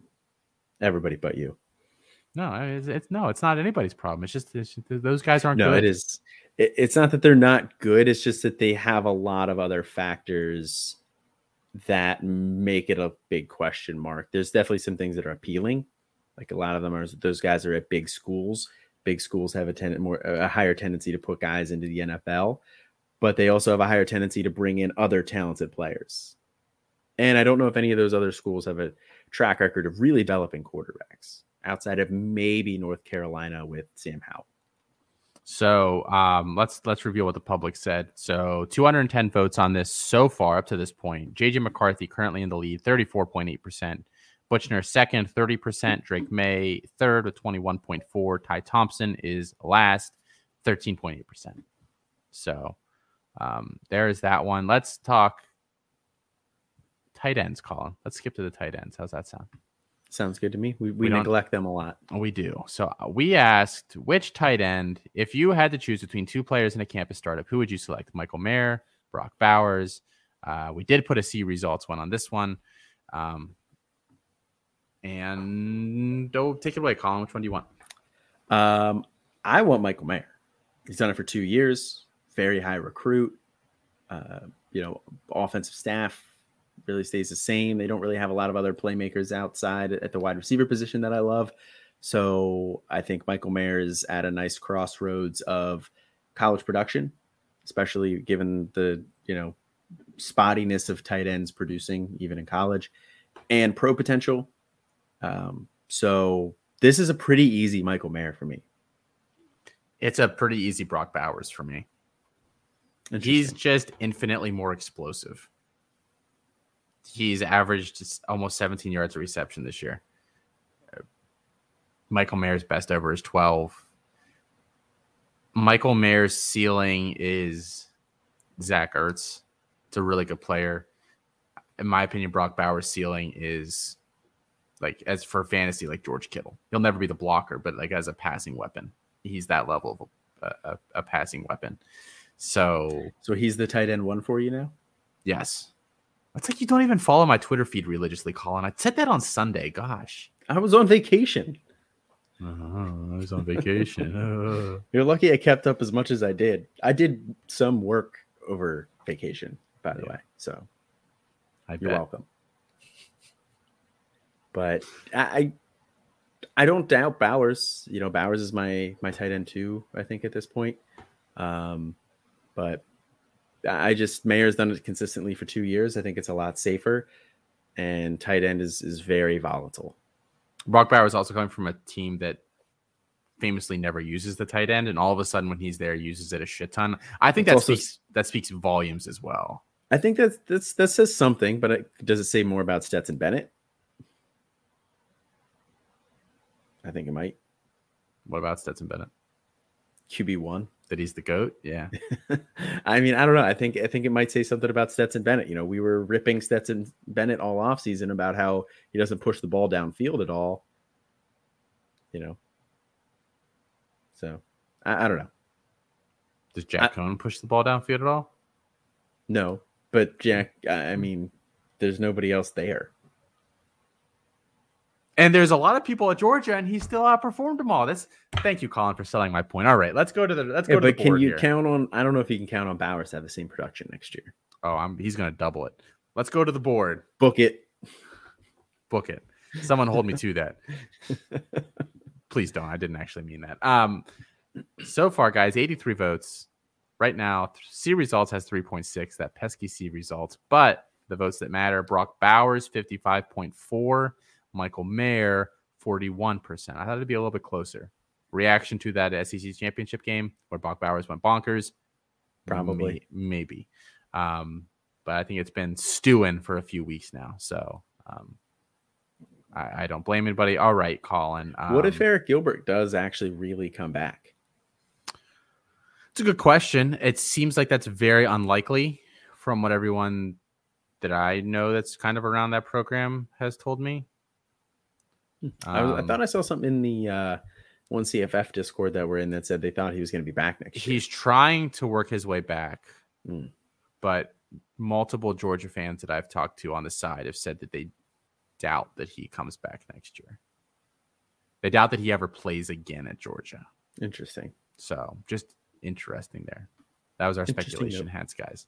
Everybody but you. No, it's, it's no, it's not anybody's problem. It's just, it's just those guys aren't. No, good. it is. It, it's not that they're not good. It's just that they have a lot of other factors that make it a big question mark. There's definitely some things that are appealing. Like a lot of them are those guys are at big schools. Big schools have a ten, more a higher tendency to put guys into the NFL, but they also have a higher tendency to bring in other talented players. And I don't know if any of those other schools have a track record of really developing quarterbacks outside of maybe North Carolina with Sam Howell. So um, let's let's review what the public said. So 210 votes on this so far up to this point. JJ McCarthy currently in the lead, 34.8 percent. Buchner second, 30 percent. Drake Maye third with 21.4. Ty Thompson is last, 13.8 percent. So um, there is that one. Let's talk tight ends, Colin. Let's skip to the tight ends. How's that sound? Sounds good to me. We, We we, neglect them a lot. We do. So uh, we asked which tight end, if you had to choose between two players in a campus startup, who would you select? Michael Mayer, Brock Bowers. Uh, we did put a see results one on this one. Um, and don't take it away, Colin. Which one do you want? Um, I want Michael Mayer. He's done it for two years. Very high recruit. Uh, you know, offensive staff really stays the same. They don't really have a lot of other playmakers outside at the wide receiver position that I love. So I think Michael Mayer is at a nice crossroads of college production, especially given the you know spottiness of tight ends producing even in college, and pro potential. Um, so this is a pretty easy Michael Mayer for me. It's a pretty easy Brock Bowers for me. He's just infinitely more explosive. He's averaged almost 17 yards of reception this year. Uh, Michael Mayer's best ever is 12. Michael Mayer's ceiling is Zach Ertz. It's a really good player. In my opinion, Brock Bowers' ceiling is like as for fantasy, like George Kittle. He'll never be the blocker, but like as a passing weapon, he's that level of a, a, a passing weapon. So so he's the tight end one for you now. Yes. It's like you don't even follow my Twitter feed religiously, Colin. I said that on Sunday. Gosh. I was on vacation. I was on vacation. You're lucky I kept up as much as I did. I did some work over vacation, by the Yeah. way. So I you're bet. welcome. But I, I I don't doubt Bowers. You know, Bowers is my my tight end too. I think at this point, um, but I just Mayer's done it consistently for two years. I think it's a lot safer, and tight end is is very volatile. Brock Bowers is also coming from a team that famously never uses the tight end, and all of a sudden when he's there, uses it a shit ton. I think It's that also- speaks that speaks volumes as well. I think that's that's that says something, but it, does it say more about Stetson Bennett? I think it might. What about Stetson Bennett? QB one. That he's the goat? Yeah. I mean, I don't know. I think I think it might say something about Stetson Bennett. You know, we were ripping Stetson Bennett all off season about how he doesn't push the ball downfield at all. You know. So I, I don't know. Does Jack I- Coan push the ball downfield at all? No, but Jack, I I hmm. mean, there's nobody else there. And there's a lot of people at Georgia, and he still outperformed them all. That's thank you, Colin, for selling my point. All right, let's go to the let's Yeah, go to but the can board you here. count on? I don't know if you can count on Bowers to have the same production next year. Oh, I'm he's gonna double it. Let's go to the board. Book it. Book it. Someone hold me to that. Please don't. I didn't actually mean that. Um, so far, guys, 83 votes. Right now, see results has 3.6. That pesky see results, but the votes that matter: Brock Bowers 55.4, Michael Mayer 41%. I thought it'd be a little bit closer. Reaction to that SEC championship game where Brock Bowers went bonkers, Probably. May- maybe. Um, but I think it's been stewing for a few weeks now. So um, I, I don't blame anybody. All right, Colin. Um, what if Arik Gilbert does actually really come back? It's a good question. It seems like that's very unlikely from what everyone that I know that's kind of around that program has told me. I, was, I Um, thought I saw something in the uh, one CFF Discord that we're in that said they thought he was going to be back next year. he's trying to work his way back, Mm. but multiple Georgia fans that I've talked to on the side have said that they doubt that he comes back next year. They doubt that he ever plays again at Georgia. Interesting. So just interesting there. That was our speculation hats, guys.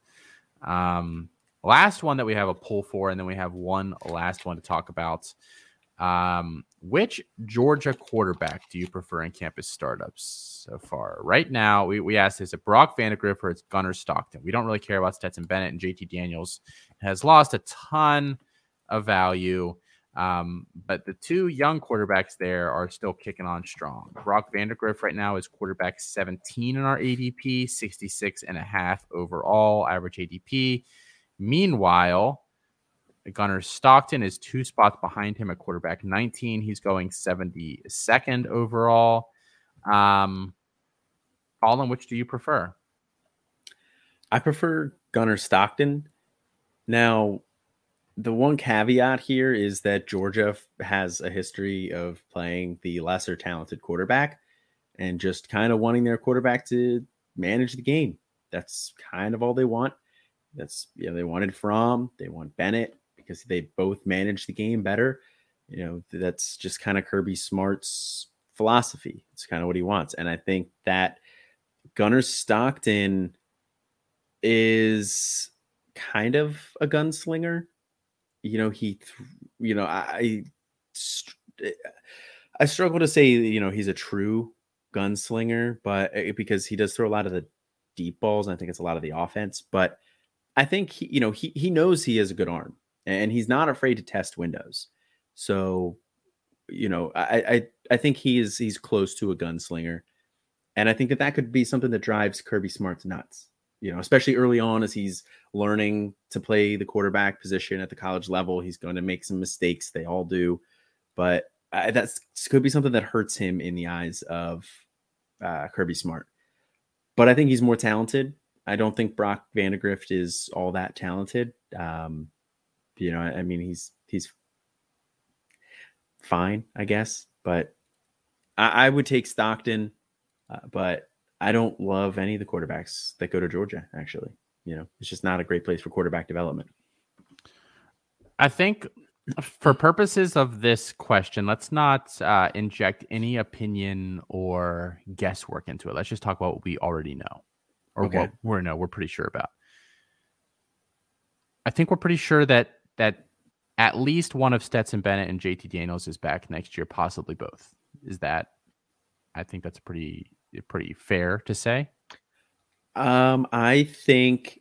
Um, last one that we have a pull for, and then we have one last one to talk about. Um, which Georgia quarterback do you prefer in campus startups so far? Right now, we, we asked is it Brock Vandagriff or it's Gunnar Stockton? We don't really care about Stetson Bennett and JT Daniels has lost a ton of value. Um, but the two young quarterbacks there are still kicking on strong. Brock Vandagriff right now is quarterback 17 in our ADP, 66 and a half overall average ADP. Meanwhile, Gunnar Stockton is two spots behind him at quarterback 19. He's going 72nd overall. Um, Colin, which do you prefer? I prefer Gunnar Stockton. Now, the one caveat here is that Georgia has a history of playing the lesser talented quarterback and just kind of wanting their quarterback to manage the game. That's kind of all they want. That's you know they wanted Fromm, they want Bennett because they both manage the game better. You know that's just kind of Kirby Smart's philosophy. It's kind of what he wants, and I think that Gunnar Stockton is kind of a gunslinger. You know, he, you know, I, I struggle to say, you know, he's a true gunslinger, but uh, because he does throw a lot of the deep balls, and I think it's a lot of the offense. But I think he, you know, he he knows he has a good arm, and he's not afraid to test windows. So, you know, I I, I think he is he's close to a gunslinger, and I think that that could be something that drives Kirby Smart's nuts. You know, especially early on as he's learning to play the quarterback position at the college level, he's going to make some mistakes. They all do, but uh, that's could be something that hurts him in the eyes of uh, Kirby Smart. But I think he's more talented. I don't think Brock Vandagriff is all that talented. Um, you know, I, mean, he's he's fine, I guess, but I, I would take Stockton, uh, but I don't love any of the quarterbacks that go to Georgia. Actually, you know, it's just not a great place for quarterback development. I think for purposes of this question, let's not uh, inject any opinion or guesswork into it. Let's just talk about what we already know or Okay. what we're no, we're pretty sure about. I think we're pretty sure that that at least one of Stetson Bennett and JT Daniels is back next year, possibly both. Is that? I think that's pretty pretty fair to say. Um, I think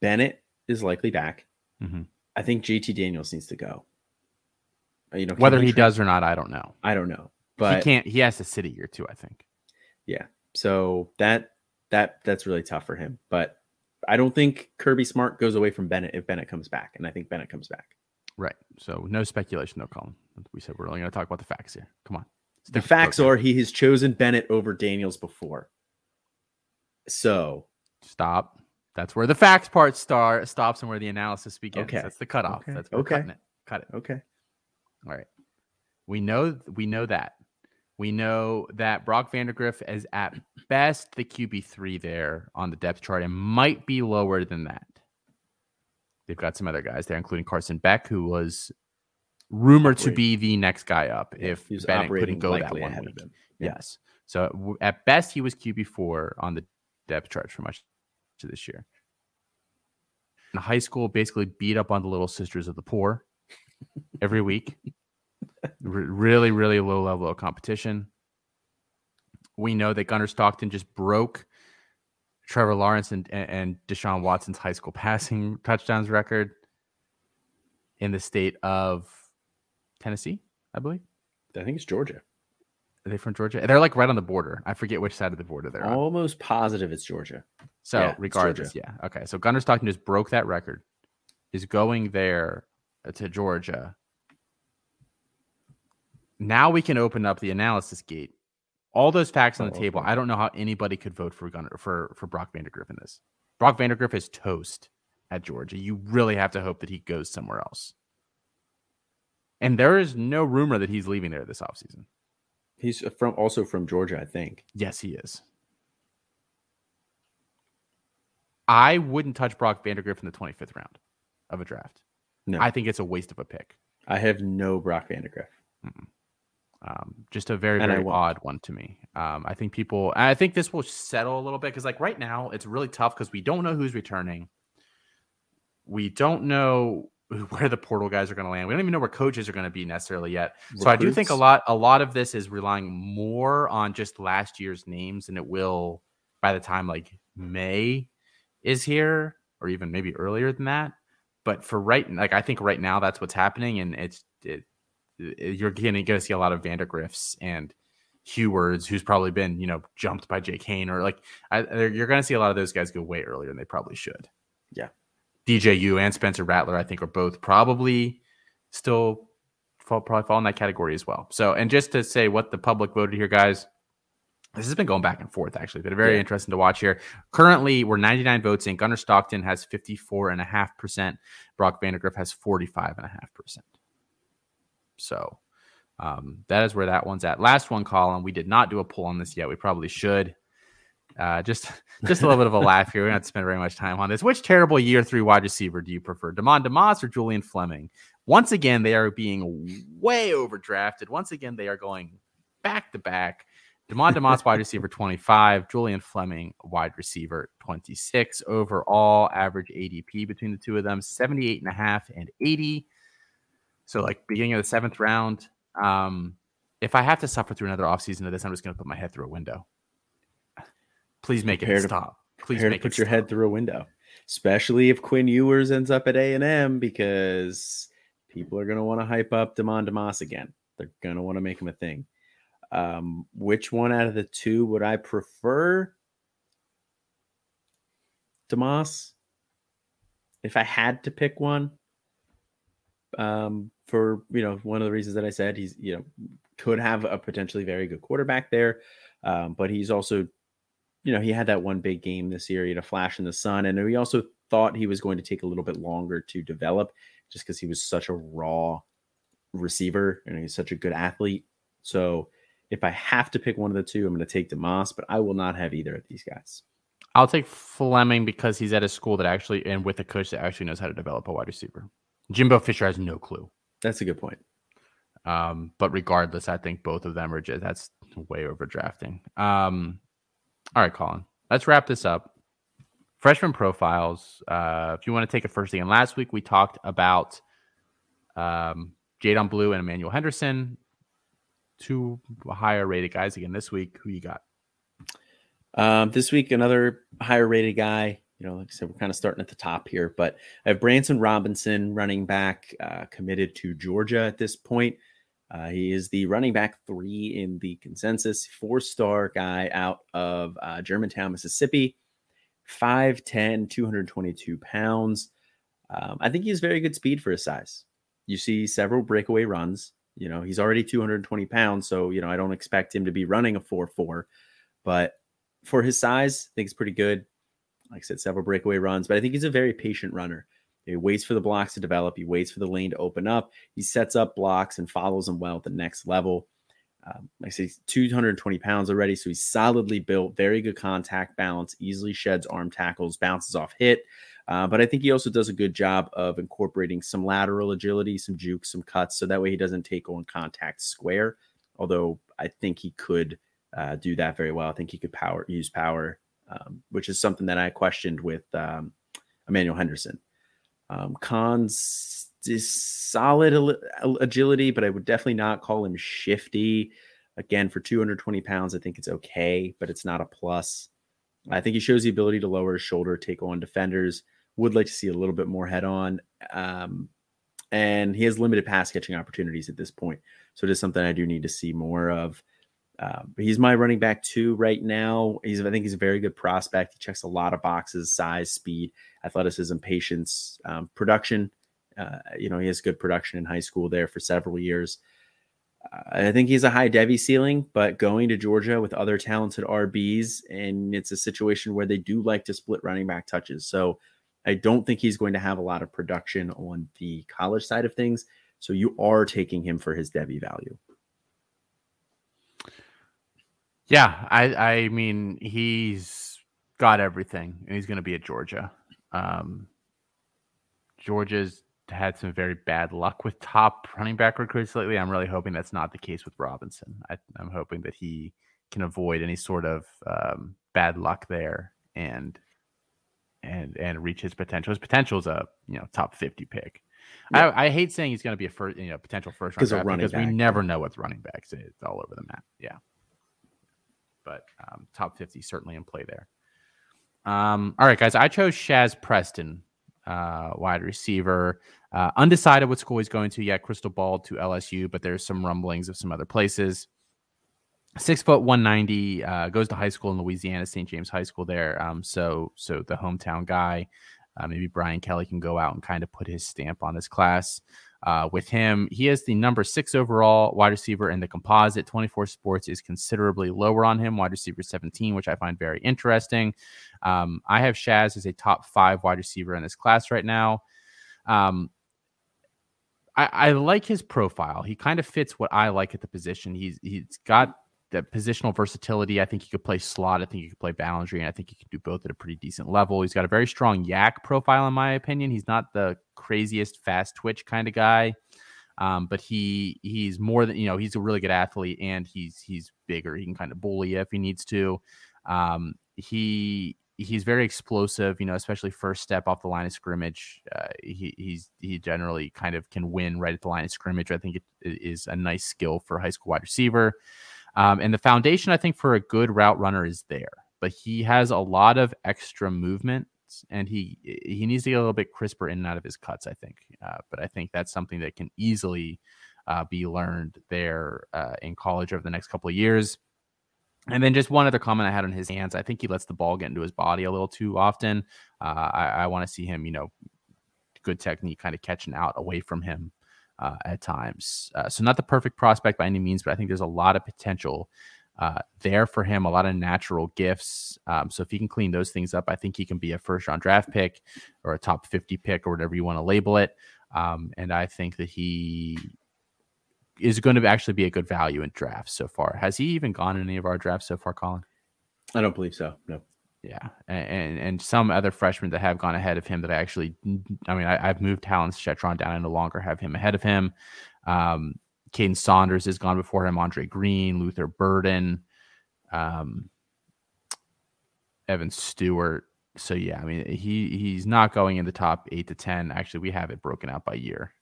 Bennett is likely back. Mhm. I think JT Daniels needs to go. Uh, You know, Whether he does or not, I don't know. I don't know, but he can't. He has to sit a year too. I think. yeah. So that that that's really tough for him. But I don't think Kirby Smart goes away from Bennett if Bennett comes back, and I think Bennett comes back. Right. So no speculation, though, Colin. We said we're only going to talk about the facts here. Come on. The facts are he has chosen Bennett over Daniels before. So stop. That's where the facts part start stops and where the analysis begins. Okay. That's the cutoff. Okay. That's Okay. cutting it. Cut it. okay, All right. We know we know that. We know that Brock Vandagriff is at best the QB three there on the depth chart and might be lower than that. They've got some other guys there, including Carson Beck, who was rumored to be the next guy up if Bennett couldn't go that one week. Yeah. Yes. So at best, he was QB four on the depth chart for much of this year. In high school, basically beat up on the little sisters of the poor every week. R- really, really low level of competition. We know that Gunnar Stockton just broke Trevor Lawrence and, and, Deshaun Watson's high school passing touchdowns record in the state of Tennessee, I believe. I think it's Georgia. Are they from Georgia? They're like right on the border. I forget which side of the border they're on. Almost positive it's Georgia. So yeah, regardless, yeah. Okay. So Gunnar Stockton just broke that record. Is going there to Georgia. Now we can open up the analysis gate. All those facts on the Oh, table. okay. I don't know how anybody could vote for Gunnar for for Brock Vandagriff in this. Brock Vandagriff is toast at Georgia. You really have to hope that he goes somewhere else. And there is no rumor that he's leaving there this offseason. He's uh, from also from Georgia, I think. Yes, he is. I wouldn't touch Brock Vandagriff in the 25th round of a draft. No. I think it's a waste of a pick. I have no Brock Vandagriff. Um, just a very, And very odd one to me. Um, I think people, I think this will settle a little bit because, like, right now it's really tough because we don't know who's returning. We don't know where the portal guys are going to land. We don't even know where coaches are going to be necessarily yet. So I do think a lot, a lot of this is relying more on just last year's names and it will by the time like May is here, or even maybe earlier than that. But for right, like I think right now that's what's happening, and it's it, it- Eh, you're going to see a lot of Vandagriffs and Huards, who's probably been you know jumped by Jake Haener, or like I, you're going to see a lot of those guys go way earlier than they probably should. Yeah. DJU and Spencer Rattler, I think, are both probably still fall, probably fall in that category as well. So, and just to say what the public voted here, guys, this has been going back and forth actually, but very Yeah. interesting to watch here. Currently, we're 99 votes in. Gunnar Stockton has 54.5%. Brock Vandagriff has 45.5%. So, um, that is where that one's at. Last one, Colin. We did not do a poll on this yet. We probably should. Uh, just just a little bit of a laugh here. We don't spend very much time on this. Which terrible year three wide receiver do you prefer, Demond Demas or Julian Fleming? Once again, they are being way overdrafted. Once again, they are going back to back. Demond Demas, wide receiver 25, Julian Fleming, wide receiver 26. Overall, average ADP between the two of them 78 and a half and 80. So, like beginning of the seventh round. Um, if I have to suffer through another offseason of this, I'm just going to put my head through a window. Please make Prepare it to- stop. Please make put your stop. head through a window, especially if Quinn Ewers ends up at A and M, because people are going to want to hype up Demond Demas again. They're going to want to make him a thing. Um, which one out of the two would I prefer? Demas. If I had to pick one, um, for you know one of the reasons that I said he's you know could have a potentially very good quarterback there, um, but he's also you know, he had that one big game this year. He had a flash in the sun, and we also thought he was going to take a little bit longer to develop, just because he was such a raw receiver and he's such a good athlete. So, if I have to pick one of the two, I'm going to take Demas, but I will not have either of these guys. I'll take Fleming because he's at a school that actually and with a coach that actually knows how to develop a wide receiver. Jimbo Fisher has no clue. That's a good point. Um, but regardless, I think both of them are just that's way overdrafting. Um, all right, Colin, let's wrap this up. Freshman profiles. Uh, if you want to take it first again, last week we talked about um, Jadan Blue and Emmanuel Henderson, two higher rated guys. Again, this week, who you got? Um, this week, another higher rated guy. You know, like I said, we're kind of starting at the top here, but I have Branson Robinson, running back, uh, committed to Georgia at this point. Uh, he is the running back three in the consensus, four star guy out of uh, Germantown, Mississippi, 5'10, 222 pounds. Um, I think he has very good speed for his size. You see several breakaway runs. You know, he's already 220 pounds, so, you know, I don't expect him to be running a 4 4, but for his size, I think it's pretty good. Like I said, several breakaway runs, but I think he's a very patient runner. He waits for the blocks to develop. He waits for the lane to open up. He sets up blocks and follows them well at the next level. Um, like I say, he's 220 pounds already, so he's solidly built, very good contact balance, easily sheds arm tackles, bounces off hit. Uh, but I think he also does a good job of incorporating some lateral agility, some jukes, some cuts, so that way he doesn't take on contact square. Although I think he could uh, do that very well. I think he could power use power, um, which is something that I questioned with um, Emmanuel Henderson. Um, Khan's solid agility, but I would definitely not call him shifty. Again, for 220 pounds, I think it's okay, but it's not a plus. I think he shows the ability to lower his shoulder, take on defenders. Would like to see a little bit more head on. Um, and he has limited pass catching opportunities at this point. So it is something I do need to see more of. Uh, he's my running back two right now. He's I think he's a very good prospect. He checks a lot of boxes: size, speed, athleticism, patience, um, production. Uh, you know, he has good production in high school there for several years. Uh, I think he's a high Devy ceiling, but going to Georgia with other talented RBs, and it's a situation where they do like to split running back touches. So I don't think he's going to have a lot of production on the college side of things. So you are taking him for his Devy value. Yeah, I I mean he's got everything, and he's going to be at Georgia. Um, Georgia's had some very bad luck with top running back recruits lately. I'm really hoping that's not the case with Robinson. I, am hoping that he can avoid any sort of um, bad luck there and and and reach his potential. His potential is a you know top 50 pick. Yeah. I, I, hate saying he's going to be a first, you know, potential first round because back. we never know with running backs. It's all over the map. Yeah, but um, top 50 certainly in play there. Um, all right, guys, I chose Shazz Preston, uh, wide receiver. Uh, undecided what school he's going to yet. Crystal ball to LSU, but there's some rumblings of some other places. Six foot one ninety, uh, goes to high school in Louisiana, St. James High School there. Um, so so the hometown guy. Uh, maybe Brian Kelly can go out and kind of put his stamp on this class. Uh, with him, he is the number six overall wide receiver in the composite. 24 Sports is considerably lower on him, wide receiver 17, which I find very interesting. Um, I have Shazz as a top five wide receiver in this class right now. Um, I, I like his profile. He kind of fits what I like at the position. He's he's got the positional versatility. I think he could play slot. I think he could play boundary, and I think he can do both at a pretty decent level. He's got a very strong YAC profile, in my opinion. He's not the craziest fast twitch kind of guy, um, but he he's more than you know. He's a really good athlete, and he's he's bigger. He can kind of bully if he needs to. Um, he he's very explosive, you know, especially first step off the line of scrimmage. Uh, he he's he generally kind of can win right at the line of scrimmage. I think it, it is a nice skill for a high school wide receiver. Um, and the foundation, I think, for a good route runner is there, but he has a lot of extra movement and he he needs to get a little bit crisper in and out of his cuts. I think, uh, but I think that's something that can easily uh, be learned there uh, in college over the next couple of years. And then just one other comment I had on his hands. I think he lets the ball get into his body a little too often. Uh, I, I want to see him, you know, good technique, kind of catching out away from him uh, at times. Uh, so not the perfect prospect by any means, but I think there's a lot of potential uh, there for him, a lot of natural gifts. Um, so if he can clean those things up, I think he can be a first round draft pick or a top 50 pick or whatever you want to label it. Um, and I think that he is going to actually be a good value in drafts so far. Has he even gone in any of our drafts so far, Colin? I don't believe so. No. Yeah, and, and some other freshmen that have gone ahead of him that I actually, I mean, I, have moved Talon's Chetron down and no longer have him ahead of him. Um, Kaden Saunders has gone before him. Andre Green, Luther Burden, um, Evan Stewart. So yeah, I mean, he he's not going in the top eight to ten. Actually, we have it broken out by year.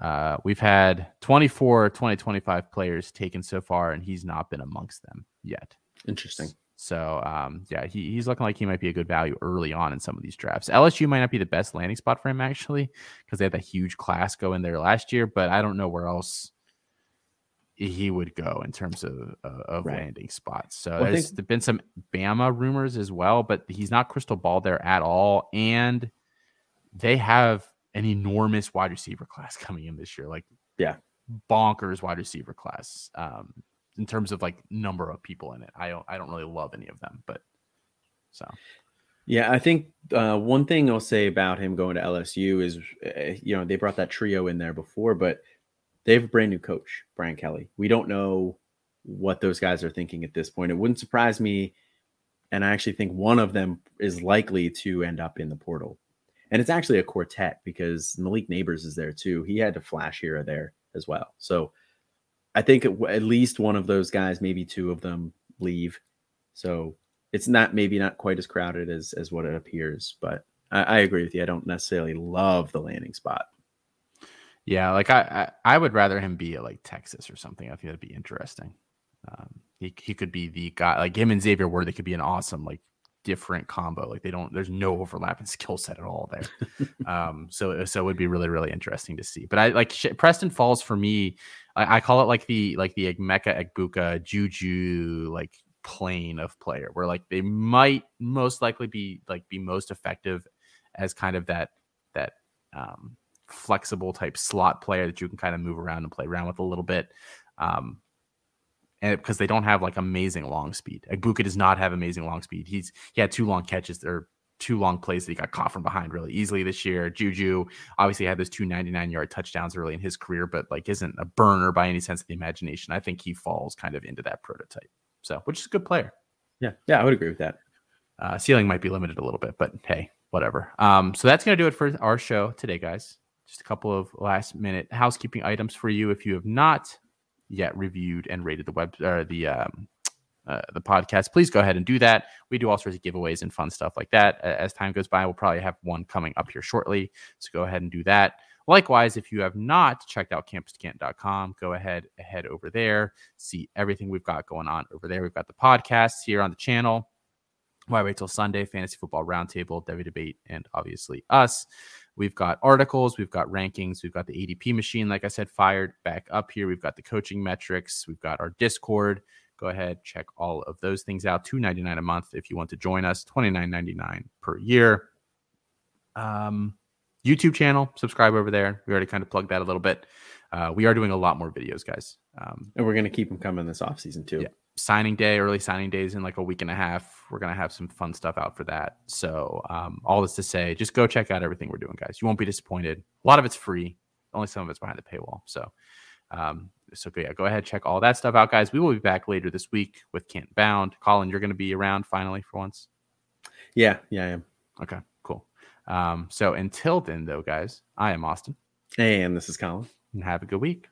Uh, we've had 24, 20, 25 players taken so far, and he's not been amongst them yet. Interesting. So um, yeah, he, he's looking like he might be a good value early on in some of these drafts. LSU might not be the best landing spot for him actually, because they had that huge class go in there last year, but I don't know where else he would go in terms of uh, of right. landing spots. So well, there's been some Bama rumors as well, but he's not crystal ball there at all, and they have an enormous wide receiver class coming in this year, like yeah, bonkers wide receiver class. Um, in terms of like number of people in it. I don't I don't really love any of them, but so yeah, I think uh, one thing I'll say about him going to LSU is, uh, you know, they brought that trio in there before, but they have a brand new coach, Brian Kelly. We don't know what those guys are thinking at this point. It wouldn't surprise me, and I actually think one of them is likely to end up in the portal. And it's actually a quartet because Malik Nabers is there too. He had to flash here or there as well. So I think at least one of those guys, maybe two of them, leave. So it's not maybe not quite as crowded as as what it appears, but I, I agree with you. I don't necessarily love the landing spot. Yeah, like I, I, I would rather him be at like Texas or something. I think that'd be interesting. Um, he he could be the guy like him and Xavier Worthy could be an awesome like different combo. Like they don't, there's no overlap in skill set at all there. um, so so it would be really really interesting to see. But I like Preston Falls for me. I, I, call it like the like the Emeka Egbuka Juju like plane of player where like they might most likely be like be most effective as kind of that that um flexible type slot player that you can kind of move around and play around with a little bit. Um, and because they don't have like amazing long speed. Egbuka does not have amazing long speed. He's he had two long catches or two long plays that he got caught from behind really easily this year. Juju obviously had those two 99 yard touchdowns early in his career, but like isn't a burner by any sense of the imagination. I think he falls kind of into that prototype. So, which is a good player. Yeah, yeah, I would agree with that. Uh, ceiling might be limited a little bit, but hey, whatever. Um, so that's gonna do it for our show today, guys. Just a couple of last minute housekeeping items for you if you have not yet reviewed and rated the web or the um, uh, the podcast, please go ahead and do that. We do all sorts of giveaways and fun stuff like that. As time goes by, we'll probably have one coming up here shortly. So go ahead and do that. Likewise, if you have not checked out campus2canton.com, go ahead, head over there, see everything we've got going on over there. We've got the podcasts here on the channel. Why wait till Sunday? Fantasy Football Roundtable, Devy Debate, and obviously us. We've got articles, we've got rankings, we've got the ADP machine, like I said, fired back up here. We've got the coaching metrics, we've got our Discord. Go ahead check all of those things out. 299 a month if you want to join us 29.99 per year. Um, youtube channel subscribe over there. We already kind of plugged that a little bit. Uh, we are doing a lot more videos guys. Um, and we're going to keep them coming this off season too. Yeah. Signing day early signing days in like a week and a half we're going to have some fun stuff out for that so um, all this to say just go check out everything we're doing guys you won't be disappointed a lot of it's free only some of it's behind the paywall so um, so yeah, go ahead, check all that stuff out, guys. We will be back later this week with Canton Bound. Colin, you're going to be around finally for once. Yeah, yeah, I am. Okay, cool. Um, so until then, though, guys, I am Austin. Hey, and this is Colin. And have a good week.